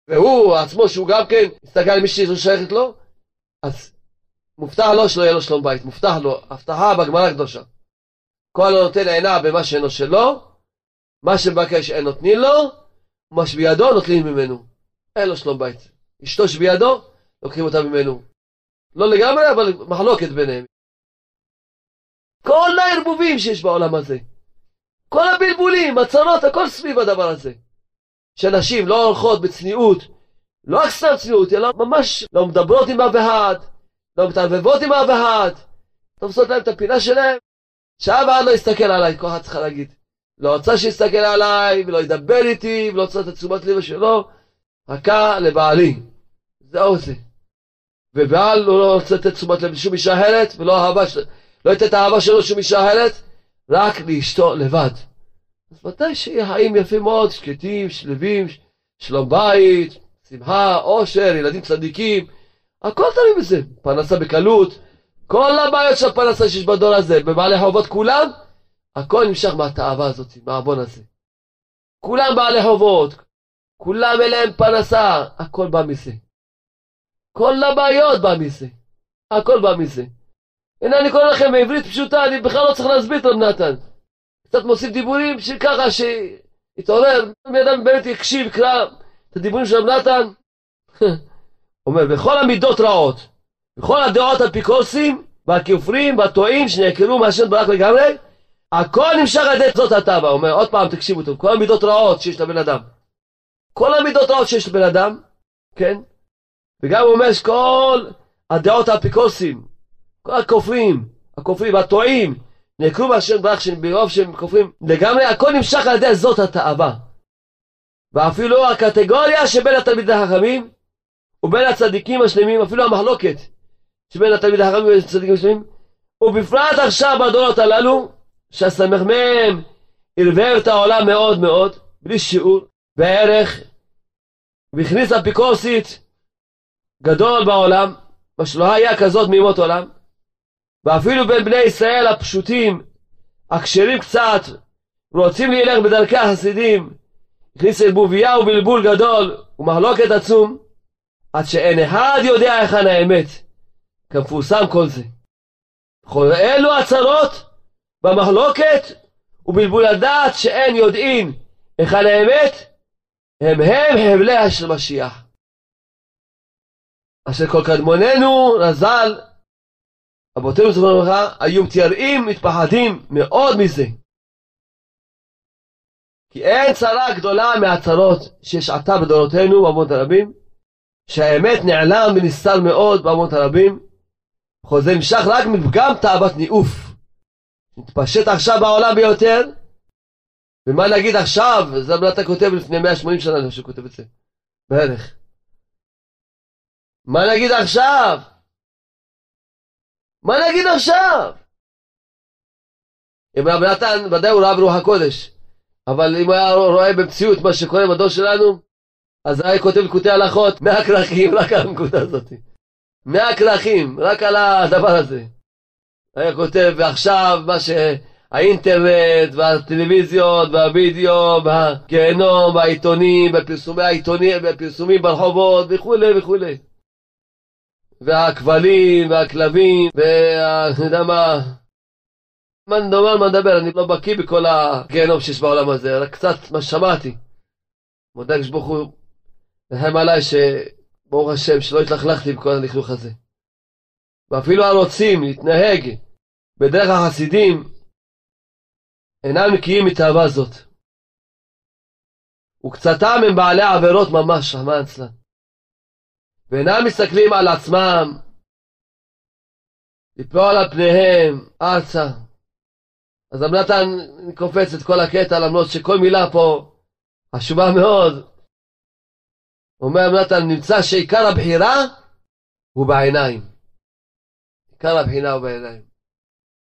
והוא עצמו, שהוא גם כן, מסתכל על מישהי ששייכת לו, אז מובטח לו שלא יהיה לו שלום בית. מובטח לו, הבטחה בגמרא הקדושה. כל הנותן עינה במה שאינו שלו, מה שמבקש אין נותנים לו, ומה שבידו נוטלים ממנו. אין לו שלום בית. אשתו שבידו, לוקחים אותה ממנו. לא לגמרי, אבל מחלוקת ביניהם. כל הערבובים שיש בעולם הזה, כל הבלבולים, הצרות, הכל סביב הדבר הזה. שנשים לא הולכות בצניעות, לא רק סתם צניעות, אלא ממש לא מדברות עם אף אחד, לא מתערבבות עם אף אחד, תופסות להם את הפינה שלהם, שאף אחד לא יסתכל עליי, כל אחד צריכה להגיד. לא רוצה שיסתכל עליי, ולא ידבר איתי, ולא רוצה את התשומת לב שלו, רכה לבעלי. זהו זה. ובעל לא רוצה לתת תשומת לב לשום אישה אחרת, ולא אהבה, לא ייתן את האהבה שלו לשום אישה אחרת, רק לאשתו לבד. אז ודאי שיהיה חיים יפים מאוד, שקטים, שלווים, שלום בית, שמחה, עושר, ילדים צדיקים, הכל תלוי בזה. פרנסה בקלות, כל הבעיות של הפרנסה שיש בדור הזה, בבעלי חובות כולם, הכל נמשך מהתאווה הזאת, מהעוון הזה. כולם בעלי חובות, כולם אליהם פרנסה, הכל בא מזה. כל הבעיות בא מזה. הכל בא מזה. הנה אני קורא לכם בעברית פשוטה, אני בכלל לא צריך להסביר את רב נתן. קצת מוסיף דיבורים שככה שיתעורר, אם אדם באמת יקשיב, יקרא את הדיבורים של רב נתן. אומר, בכל המידות רעות, בכל הדעות אפיקורסים, והכופרים והטועים שנעקרו מהשם ברק לגמרי, הכל נמשך על ידי זאת הטבע. אומר, עוד פעם, תקשיבו טוב, כל המידות רעות שיש לבן אדם. כל המידות רעות שיש לבן אדם, כן? וגם הוא אומר שכל הדעות האפיקורסים, כל הכופרים, הכופרים והטועים, נעקרו מהשם ברק ברוב שהם כופרים לגמרי, הכל נמשך על ידי זאת התאווה. ואפילו הקטגוריה שבין התלמידי החכמים ובין הצדיקים השלמים, אפילו המחלוקת שבין התלמידי החכמים ובין הצדיקים השלמים, ובפרט עכשיו בדורות הללו, שהסמ"ם ערבב את העולם מאוד מאוד, בלי שיעור וערך, והכניס אפיקורסית גדול בעולם, מה שלא היה כזאת מימות עולם, ואפילו בין בני ישראל הפשוטים, הכשרים קצת, ורוצים להילך בדרכי החסידים, הכניס ערבוביה ובלבול גדול ומחלוקת עצום, עד שאין אחד יודע היכן האמת, כמפורסם כל זה. בכל אלו הצרות במחלוקת ובלבול הדעת שאין יודעין היכן האמת, הם הם הבליה של משיח. אשר כל קדמוננו רז"ל, אבותינו זכרנו לברכה, היו מתייראים, מתפחדים מאוד מזה. כי אין צרה גדולה מהצרות שיש עתה בדורותינו באמות הרבים, שהאמת נעלם ונסתר מאוד באמות הרבים, וכל זה נמשך רק מפגם תאוות ניאוף. מתפשט עכשיו בעולם ביותר, ומה נגיד עכשיו, זה מה אתה כותב לפני 180 שנה, אני חושב שכותב את זה, בערך. מה נגיד עכשיו? מה נגיד עכשיו? אם רב נתן, ודאי הוא רב רוח הקודש, אבל אם היה רואה במציאות מה שקורה בדור שלנו, אז היה כותב לקוטי הלכות מהכרכים, רק על הנקודה הזאת. מהכרכים, רק על הדבר הזה. היה כותב, ועכשיו מה שהאינטרנט, והטלוויזיות, והווידאו, והגיהנום, והעיתונים, ופרסומי העיתונים, ופרסומים ברחובות, וכולי וכולי. והכבלים, והכלבים, ואני יודע מה, מה נדבר, מה נדבר, אני לא בקיא בכל הגיהנום שיש בעולם הזה, רק קצת מה שמעתי. מודה לקדוש ברוך הוא, רחם עליי שברוך השם שלא התלכלכתי בכל הלכלוך הזה. ואפילו הרוצים להתנהג בדרך החסידים אינם נקיים מתאווה זאת. וקצתם הם בעלי עבירות ממש, רחמן אצלם. ואינם מסתכלים על עצמם, ליפול על פניהם ארצה. אז רב נתן קופץ את כל הקטע למרות שכל מילה פה חשובה מאוד. אומר רב נתן נמצא שעיקר הבחירה הוא בעיניים. עיקר הבחינה הוא בעיניים.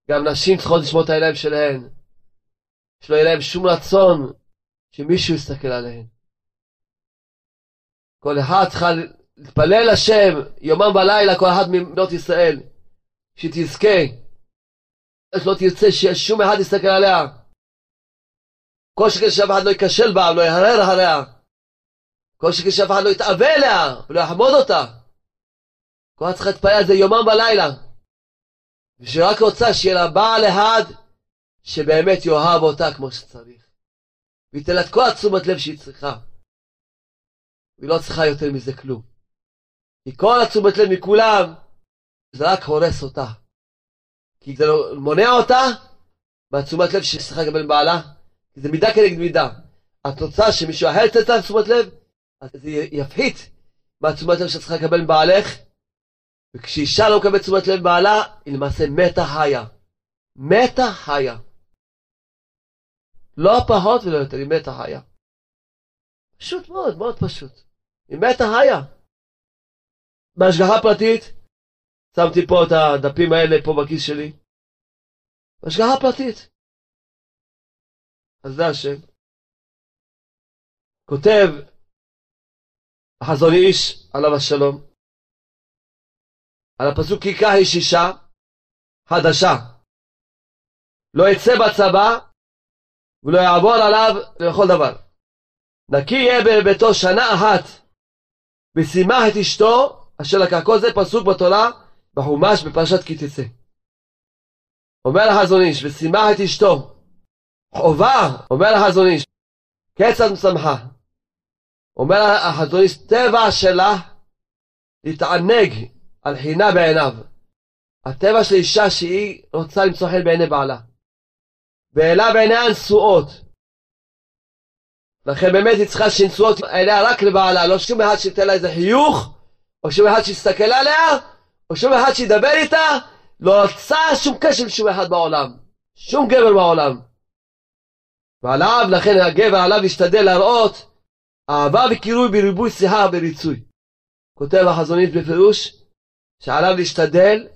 גם נשים צריכות לשמור את העיניים שלהן. שלא יהיה להם שום רצון שמישהו יסתכל עליהן. כל אחד צריכה להתפלל השם יומם ולילה כל אחת מבנות ישראל שתזכה לא תרצה ששום אחד יסתכל עליה. כל שכן שאף אחד לא ייכשל בה, לא יהרר אחריה. כל שכן שאף אחד לא יתאווה אליה, ולא יחמוד אותה. כל אחד צריך להתפלל על זה יומם ולילה. ושרק רוצה שיהיה לה בעל אחד שבאמת יאהב אותה כמו שצריך. וייתן לה את כל התשומת לב שהיא צריכה. והיא לא צריכה יותר מזה כלום. כי כל התשומת לב מכולם, זה רק הורס אותה. כי זה לא מונע אותה מהתשומת לב שהיא צריכה לקבל בעלה, כי זה מידה כנגד מידה. התוצאה שמישהו אחר יתן את תשומת לב, אז זה יפחית מהתשומת לב שצריכה לקבל מבעלך, וכשאישה לא מקבלת תשומת לב מבעלה, היא למעשה מתה חיה. מתה חיה. לא פחות ולא יותר, היא מתה חיה. פשוט מאוד, מאוד פשוט. היא מתה חיה. בהשגחה פרטית, שמתי פה את הדפים האלה פה בכיס שלי. השגחה פרטית. אז זה השם. כותב החזון איש עליו השלום על הפסוק כי קח איש אישה חדשה לא יצא בצבא ולא יעבור עליו לכל דבר. נקי יהיה בביתו שנה אחת ושימח את אשתו אשר לקח כל זה פסוק בתורה בחומש בפרשת כי תצא. אומר החזון איש, ושימח את אשתו. חובה, אומר החזון איש, כיצד משמחה. אומר החזון איש, טבע שלה להתענג על חינה בעיניו. הטבע של אישה שהיא רוצה למצוא חן בעיני בעלה. ואלה בעיניה נשואות. לכן באמת היא צריכה שנשואות עיניה רק לבעלה, לא שום אחד שייתן לה איזה חיוך, או שום אחד שיסתכל עליה, או שום אחד שידבר איתה, לא רצה שום קשר עם שום אחד בעולם. שום גבר בעולם. ועליו, לכן הגבר עליו להשתדל להראות אהבה וקירוי בריבוי שיחה וריצוי. כותב החזונית בפירוש שעליו להשתדל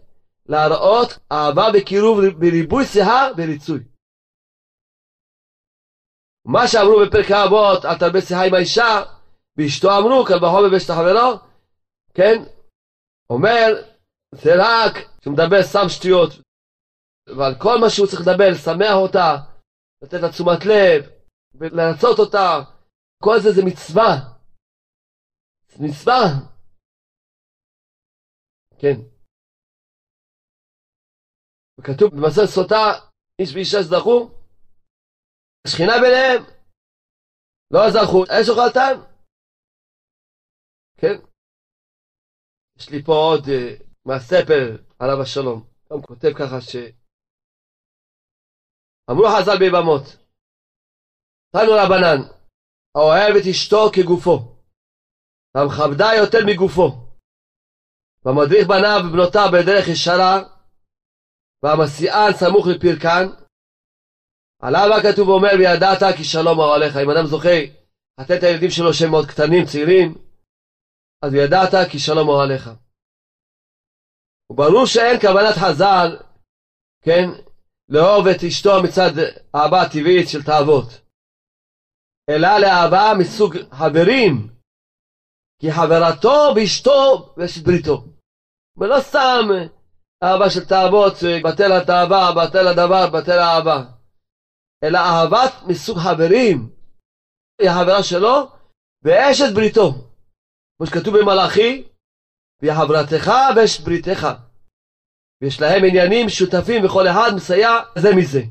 להראות אהבה וקירוב בריבוי שיחה וריצוי. מה שאמרו בפרק האבות על תרבה שיחה עם האישה, ואשתו אמרו, קל וחומר ואשת חברו, כן? אומר, זה רק כשמדבר סתם שטויות, ועל כל מה שהוא צריך לדבר, לשמח אותה, לתת לה תשומת לב, ולרצות אותה, כל זה זה מצווה. זה מצווה. כן. וכתוב במסר סוטה, איש ואישה זכו, השכינה ביניהם, לא זכו, אש אוכלתם? כן. יש לי פה עוד uh, מהספר עליו השלום. הוא כותב ככה ש... אמרו חז"ל ביבמות, תנו רבנן, האוהב את אשתו כגופו, והמכבדה יותר מגופו, והמדריך בניו ובנותיו בדרך ישרה, והמסיען סמוך לפרקן, עליו הכתוב אומר, וידעת כי שלום אוהליך. אם אדם זוכה לתת את הילדים שלו שהם מאוד קטנים, צעירים, אז וידעת כי שלום אוהליך. וברור שאין כוונת חז"ל, כן, לאהוב את אשתו מצד אהבה טבעית של תאוות, אלא לאהבה מסוג חברים, כי חברתו באשתו ויש את בריתו. ולא סתם אהבה של תאוות, בטל התאווה, בטל הדבר, בטל האהבה. אלא אהבת מסוג חברים, היא החברה שלו, ואשת בריתו. כמו שכתוב במלאכי, והיא חברתך ואשת בריתך. ויש להם עניינים שותפים וכל אחד מסייע זה מזה.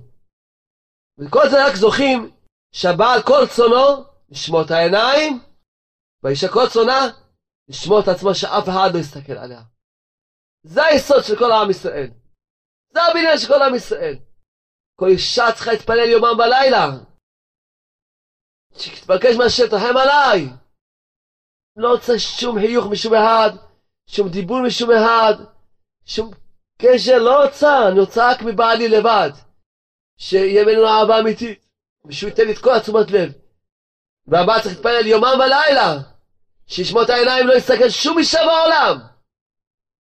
וכל זה רק זוכים שהבעל כל צונו לשמור את העיניים, והאישה כל צונה לשמור את עצמה שאף אחד לא יסתכל עליה. זה היסוד של כל עם ישראל. זה הבניין של כל עם ישראל. כל אישה צריכה להתפלל יומם בלילה. שתבקש מהשם תרחם עליי. לא רוצה שום חיוך משום אחד, שום דיבור משום אחד, שום קשר לא רוצה, אני רוצה רק מבעלי לבד. שיהיה בינינו אהבה אמיתית, ושהוא ייתן לי את כל התשומת לב. והבעל צריך להתפלל יומם ולילה, שישמור את העיניים, לא יסתכל שום אישה בעולם.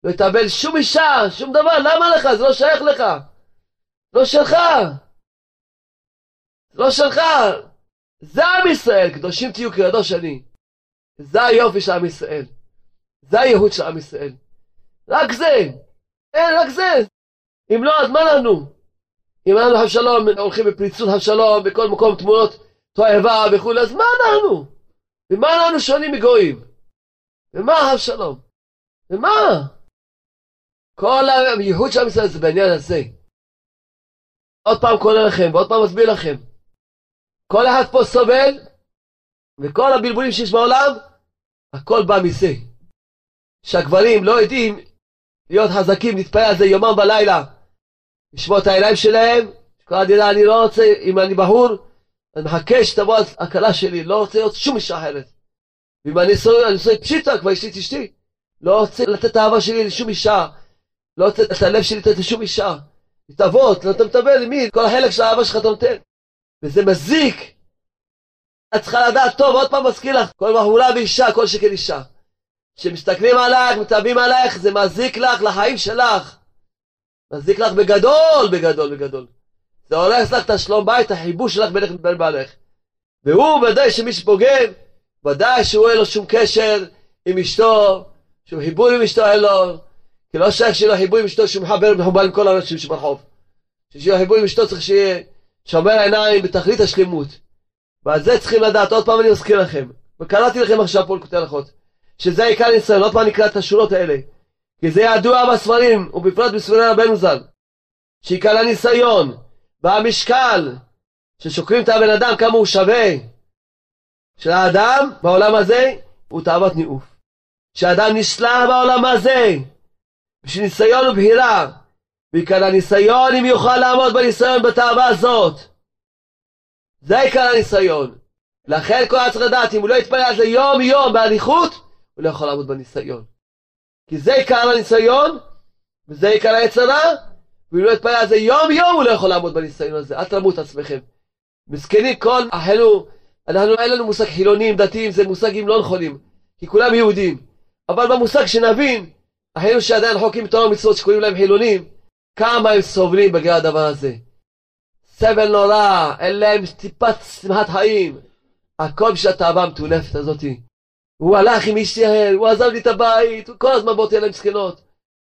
לא יתאבל שום אישה, שום דבר, למה לך? זה לא שייך לך. לא שלך. לא שלך. זה עם ישראל, קדושים תהיו כקדוש אני. זה היופי של עם ישראל. זה הייעוד של עם ישראל. רק זה. אין, רק זה. אם לא, אז מה לנו? אם אנחנו חב שלום, הולכים בפריצות חב שלום, בכל מקום תמונות תועבה וכולי, אז מה אנחנו? ומה אנחנו שונים מגויים? ומה חב שלום? ומה? כל הייחוד של עם ישראל זה בעניין הזה. עוד פעם קורא לכם, ועוד פעם מסביר לכם. כל אחד פה סובל, וכל הבלבולים שיש בעולם, הכל בא מזה. שהגברים לא יודעים להיות חזקים, להתפלל על זה יומם ולילה. לשמור את העיניים שלהם, כל ידע, אני לא רוצה, אם אני בהור, אני מחכה שתבוא הכלה שלי, לא רוצה להיות שום אישה אחרת. ואם אני נשוי פשיטה, כבר יש לי את אשתי. לא רוצה לתת את האהבה שלי לשום אישה. לא רוצה את הלב שלי לתת לשום אישה. התאבות, לא אתה מטבל למי? כל החלק של האהבה שלך אתה נותן. וזה מזיק. את צריכה לדעת טוב, עוד פעם מזכיר לך, כל בחורה ואישה, כל שכן אישה. כשמסתכלים עלייך, מתאבים עלייך, זה מזיק לך לחיים שלך. מזיק לך בגדול, בגדול, בגדול. זה הולך לך את השלום בית, החיבור שלך בינך ובין בעלך. והוא ודאי שמי שבוגד, ודאי שהוא אין לו שום קשר עם אשתו, שום חיבור עם אשתו אין לו, כי לא שייך שיהיה לו חיבור עם אשתו שהוא מחבר מחובר עם כל האנשים שברחוב. כשיהיה לו חיבור עם אשתו צריך שיהיה שומר עיניים בתכלית השלמות. ועל זה צריכים לדעת, עוד פעם אני מזכיר לכם, וקראתי לכם עכשיו פה לקוטי הלכות. שזה עיקר ניסיון, עוד פעם נקרא את השורות האלה. כי זה ידוע בספרים, ובפרט בספרי רבנו ז"ל, שעיקר הניסיון והמשקל ששוקרים את הבן אדם כמה הוא שווה של האדם בעולם הזה הוא תאוות ניאוף. כשאדם נשלח בעולם הזה בשביל ניסיון ובחירה ועיקר הניסיון אם יוכל לעמוד בניסיון בתאווה הזאת. זה עיקר הניסיון. לכן כל היה צריך לדעת, אם הוא לא יתפלל על זה יום יום באריכות, הוא לא יכול לעמוד בניסיון. כי זה עיקר הניסיון, וזה עיקר היצרה, ואם לא יתפלל על זה יום יום, הוא לא יכול לעמוד בניסיון הזה. אל תרמו את עצמכם. מסכנים כל אחינו, אנחנו אין לנו מושג חילונים, דתיים, זה מושגים לא נכונים, כי כולם יהודים. אבל במושג שנבין, אחינו שעדיין חוקים תורה ומצוות שקוראים להם חילונים, כמה הם סובלים בגלל הדבר הזה. סבל נורא, אין להם טיפת שמחת חיים. הכל בשביל התאווה המטונפת הזאתי. הוא הלך עם אשתי, הוא עזב לי את הבית, הוא כל הזמן בוא תהיה להם מסכנות.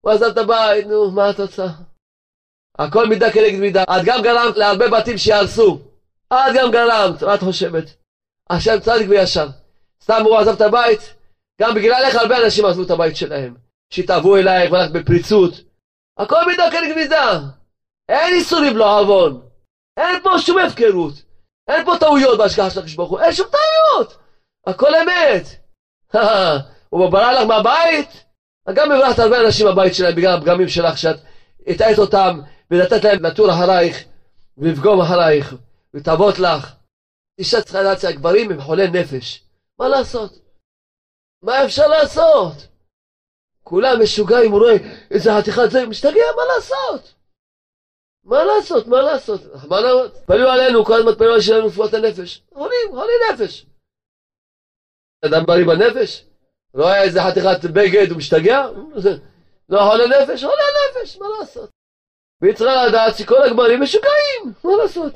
הוא עזב את הבית, נו, מה התוצאה? הכל מידה כנגד מידה. את גם גרמת להרבה בתים שיהרסו. את גם גרמת, מה את חושבת? השם צדיק וישר. סתם הוא עזב את הבית, גם בגללך הרבה אנשים עזבו את הבית שלהם. שהתאהבו אלייך והלכת בפריצות. הכל מידה כנגד מידה. אין איסורים לא עוון. אין פה שום הפקרות. אין פה טעויות בהשגחה של הקדוש ברוך הוא. אין שום טעויות. הכל אמת. הוא ברא לך מהבית, גם מברכת הרבה אנשים בבית שלהם בגלל הפגמים שלך שאת הטעית אותם ונתת להם לטור אחרייך ולפגום אחרייך ותעבוד לך. אישה צריכה לדעת שהגברים הם חולי נפש. מה לעשות? מה אפשר לעשות? כולם משוגעים, הוא רואה איזה חתיכת זה, משתגע, מה לעשות? מה לעשות, מה לעשות? מה לעשות? פנו עלינו, כל הזמן על שלנו רפואת הנפש. חולים, חולי נפש. אדם בריא בנפש? לא היה איזה חתיכת בגד, הוא משתגע? לא חולה נפש? חולה נפש, מה לעשות? והיא צריכה לדעת שכל הגמרים משוגעים, מה לעשות?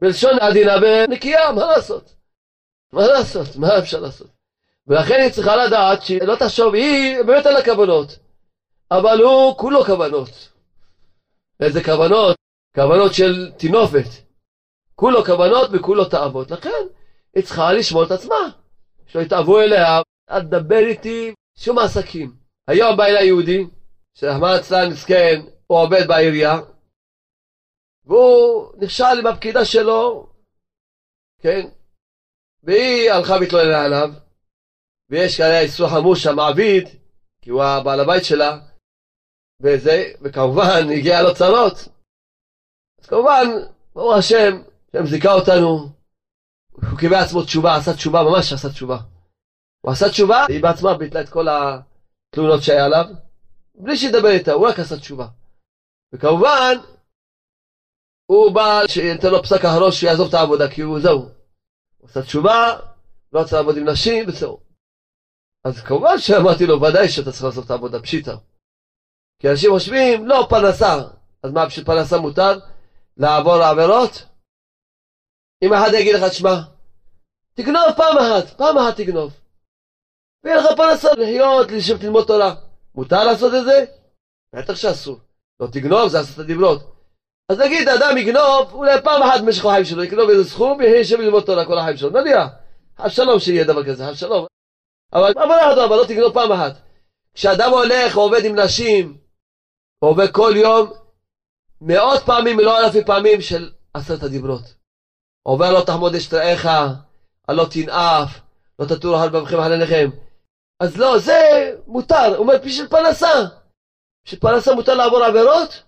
בלשון עדינה ונקייה, מה לעשות? מה לעשות? מה אפשר לעשות? ולכן היא צריכה לדעת שהיא לא תחשוב, היא באמת אין לה כוונות, אבל הוא כולו כוונות. איזה כוונות? כוונות של טינופת. כולו כוונות וכולו תאוות. לכן היא צריכה לשמור את עצמה. שלא יתאבו אליה, אל תדבר איתי שום עסקים. היום בא אליי יהודי, שרחמנא ליצלן מסכן, הוא עובד בעירייה, והוא נכשל עם הפקידה שלו, כן, והיא הלכה והתלוננה עליו, ויש כאלה איסור חמוש המעביד, כי הוא הבעל הבית שלה, וזה, וכמובן הגיע לו צרות. אז כמובן, ברוך השם, השם זיכה אותנו, הוא קיבל עצמו תשובה, עשה תשובה, ממש עשה תשובה. הוא עשה תשובה, היא בעצמה ביטלה את כל התלונות שהיה עליו, בלי שידבר איתה, הוא רק עשה תשובה. וכמובן, הוא בא שייתן לו פסק אחרון שיעזוב את העבודה, כי הוא, זהו. הוא עשה תשובה, לא רצה לעבוד עם נשים, וזהו. אז כמובן שאמרתי לו, ודאי שאתה צריך לעזוב את העבודה, פשיטה. כי אנשים חושבים, לא, פרנסה. אז מה, בשביל פרנסה מותר לעבור עבירות? אם אחד יגיד לך, תשמע, תגנוב פעם אחת, פעם אחת תגנוב. ויהיה לך פרנסה לחיות, לשבת ללמוד תורה. מותר לעשות את זה? בטח שאסור. לא תגנוב, זה עשת הדיברות. אז נגיד, אדם יגנוב, אולי פעם אחת במשך החיים שלו, יקנוב איזה סכום, ויהיה יושב ללמוד תורה כל החיים שלו. נניח, חס שלום שיהיה דבר כזה, חס שלום. אבל אבל אבל לא תגנוב פעם אחת. כשאדם הולך, עובד עם נשים, עובד כל יום, מאות פעמים, לא אלפי פעמים של עשרת הדיברות. עובר לא תחמוד אשת רעך, הלא תנאף, לא תטור על בבכם על עיניכם. אז לא, זה מותר, הוא אומר בשביל פרנסה. בשביל פרנסה מותר לעבור עבירות?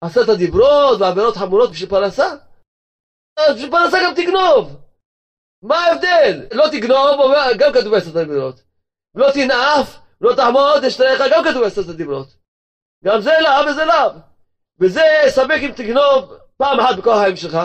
עשרת הדיברות ועבירות חמורות בשביל פרנסה? אז בשביל פרנסה גם תגנוב. מה ההבדל? לא תגנוב, גם כתוב בעשרת הדיברות. לא תנאף, לא תחמוד אשת רעך, גם כתוב בעשרת הדיברות. גם זה לאו וזה לאו. וזה ספק אם תגנוב פעם אחת בכל החיים שלך.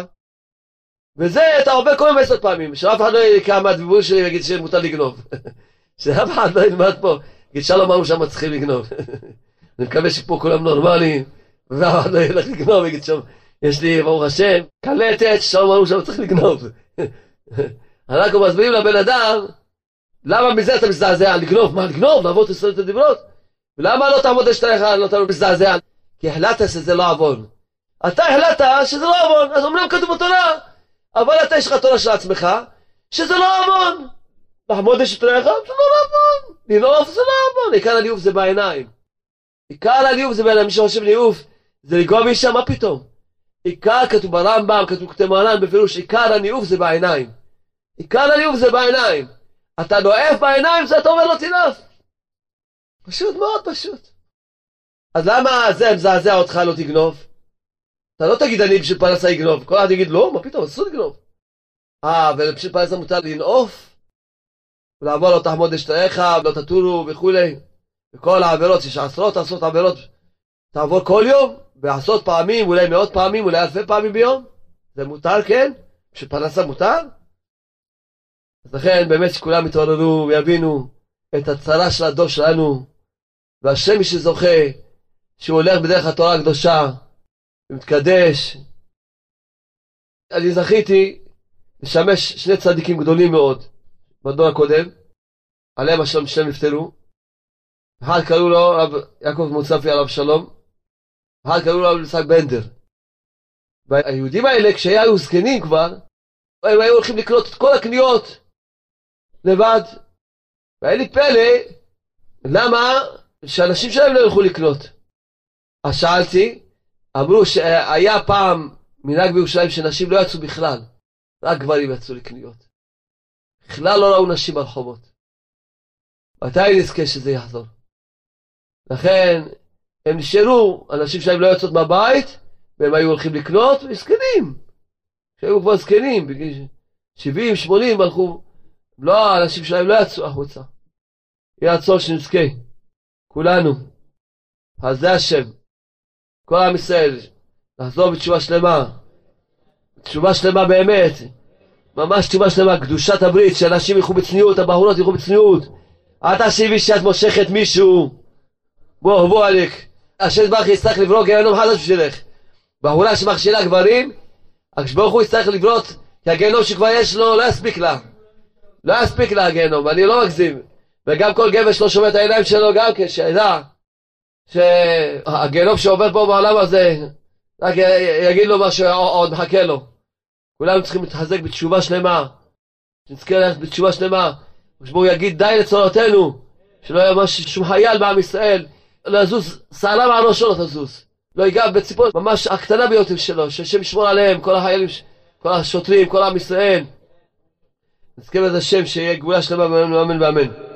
וזה אתה עובר כל עשר פעמים, שאף אחד לא יקע מהדיבור שלי ויגיד שמותר לגנוב. שאף אחד לא ילמד פה, יגיד שלום אמרו שם צריכים לגנוב. אני מקווה שפה כולם נורמליים, ואף אחד לא ילך לגנוב ויגיד שם, יש לי ברוך השם, קלטת, שלום אמרו שם צריך לגנוב. אנחנו מסבירים לבן אדם, למה מזה אתה מזדעזע? לגנוב? מה לגנוב? לעבוד את הדיברות? ולמה לא תעמוד אשתך, לא תעמוד מזדעזע? כי החלטת שזה לא עוון. אתה החלטת שזה לא עוון, אז אמנם כתוב בתורה, אבל אתה יש לך תורה של עצמך, שזה לא עוון. לחמוד אשת רעך, זה לא עוון. לנעוף זה לא עוון. עיקר הניאוף זה בעיניים. עיקר הניאוף זה בעיניים. מי שחושב ניאוף זה לגוע באישה, מה פתאום? עיקר כתוב ברמב"ם, כתוב כתב מרן בפירוש, עיקר הניאוף זה בעיניים. עיקר הניאוף זה בעיניים. אתה נואף בעיניים, זה אתה אומר לא תנאף. פשוט מאוד פשוט. אז למה זה מזעזע אותך לא תגנוב? אתה לא תגיד אני בשביל פרנסה יגנוב, כל אחד יגיד לא, מה פתאום, אסור לגנוב. אה, ובשביל פרנסה מותר לנעוף? ולעבור לא תחמוד אשתריך, ולא תטורו וכולי. וכל העבירות, יש עשרות עשרות עבירות, תעבור כל יום, בעשרות פעמים, אולי מאות פעמים, אולי אלפי פעמים ביום. זה מותר, כן? בשביל פרנסה מותר? אז לכן באמת שכולם יתעוררו ויבינו את הצרה של הדור שלנו, והשם מי שזוכה, שהוא הולך בדרך התורה הקדושה, ומתקדש. אני זכיתי לשמש שני צדיקים גדולים מאוד בדור הקודם, עליהם השלום שניהם נפטרו. אחד קראו לו רב יעקב מוצפי עליו שלום, אחד קראו לו רב יצחק בנדר. והיהודים האלה, כשהיו זקנים כבר, הם היו הולכים לקנות את כל הקניות לבד. והיה לי פלא, למה שאנשים שלהם לא ילכו לקנות? אז שאלתי, אמרו שהיה פעם מנהג בירושלים שנשים לא יצאו בכלל, רק גברים יצאו לקניות. בכלל לא ראו נשים ברחובות. מתי נזכה שזה יחזור? לכן הם נשארו, הנשים שלהם לא יוצאות מהבית, והם היו הולכים לקנות, וזקנים. שהיו כבר זקנים, בגיל 70, 80 הלכו, לא, האנשים שלהם לא יצאו החוצה. יהיה רצון שנזכה, כולנו. אז זה השם. כל עם ישראל, לחזור בתשובה שלמה. תשובה שלמה באמת. ממש תשובה שלמה, קדושת הברית, שאנשים ילכו בצניעות, הבחורות ילכו בצניעות. אל תחשבי שאת מושכת מישהו. בוא, בוא עליק. השם ברוך יצטרך לברוא גיהנום חדש בשבילך. בחורה שמכשילה גברים, הקדוש ברוך הוא יצטרך לברות, כי הגיהנום שכבר יש לו לא יספיק לה. לא יספיק לה הגיהנום, אני לא מגזים. וגם כל גבר שלא שומע את העיניים שלו גם כן, שידע שהגיהנום שעובר פה בעולם הזה, רק יגיד לו מה שעוד מחכה לו. כולנו צריכים להתחזק בתשובה שלמה, שנזכה ללכת בתשובה שלמה, ושבו יגיד די לצורותינו, שלא יהיה ממש שום חייל בעם ישראל, לא יזוז, שערה מעל ראשו לא תזוז, לא ייגע בציפור ממש הקטנה ביותר שלו, שהשם ישמור עליהם, כל החיילים, כל השוטרים, כל עם ישראל. נזכה בזה השם שיהיה גבולה שלמה ואמן ואמן.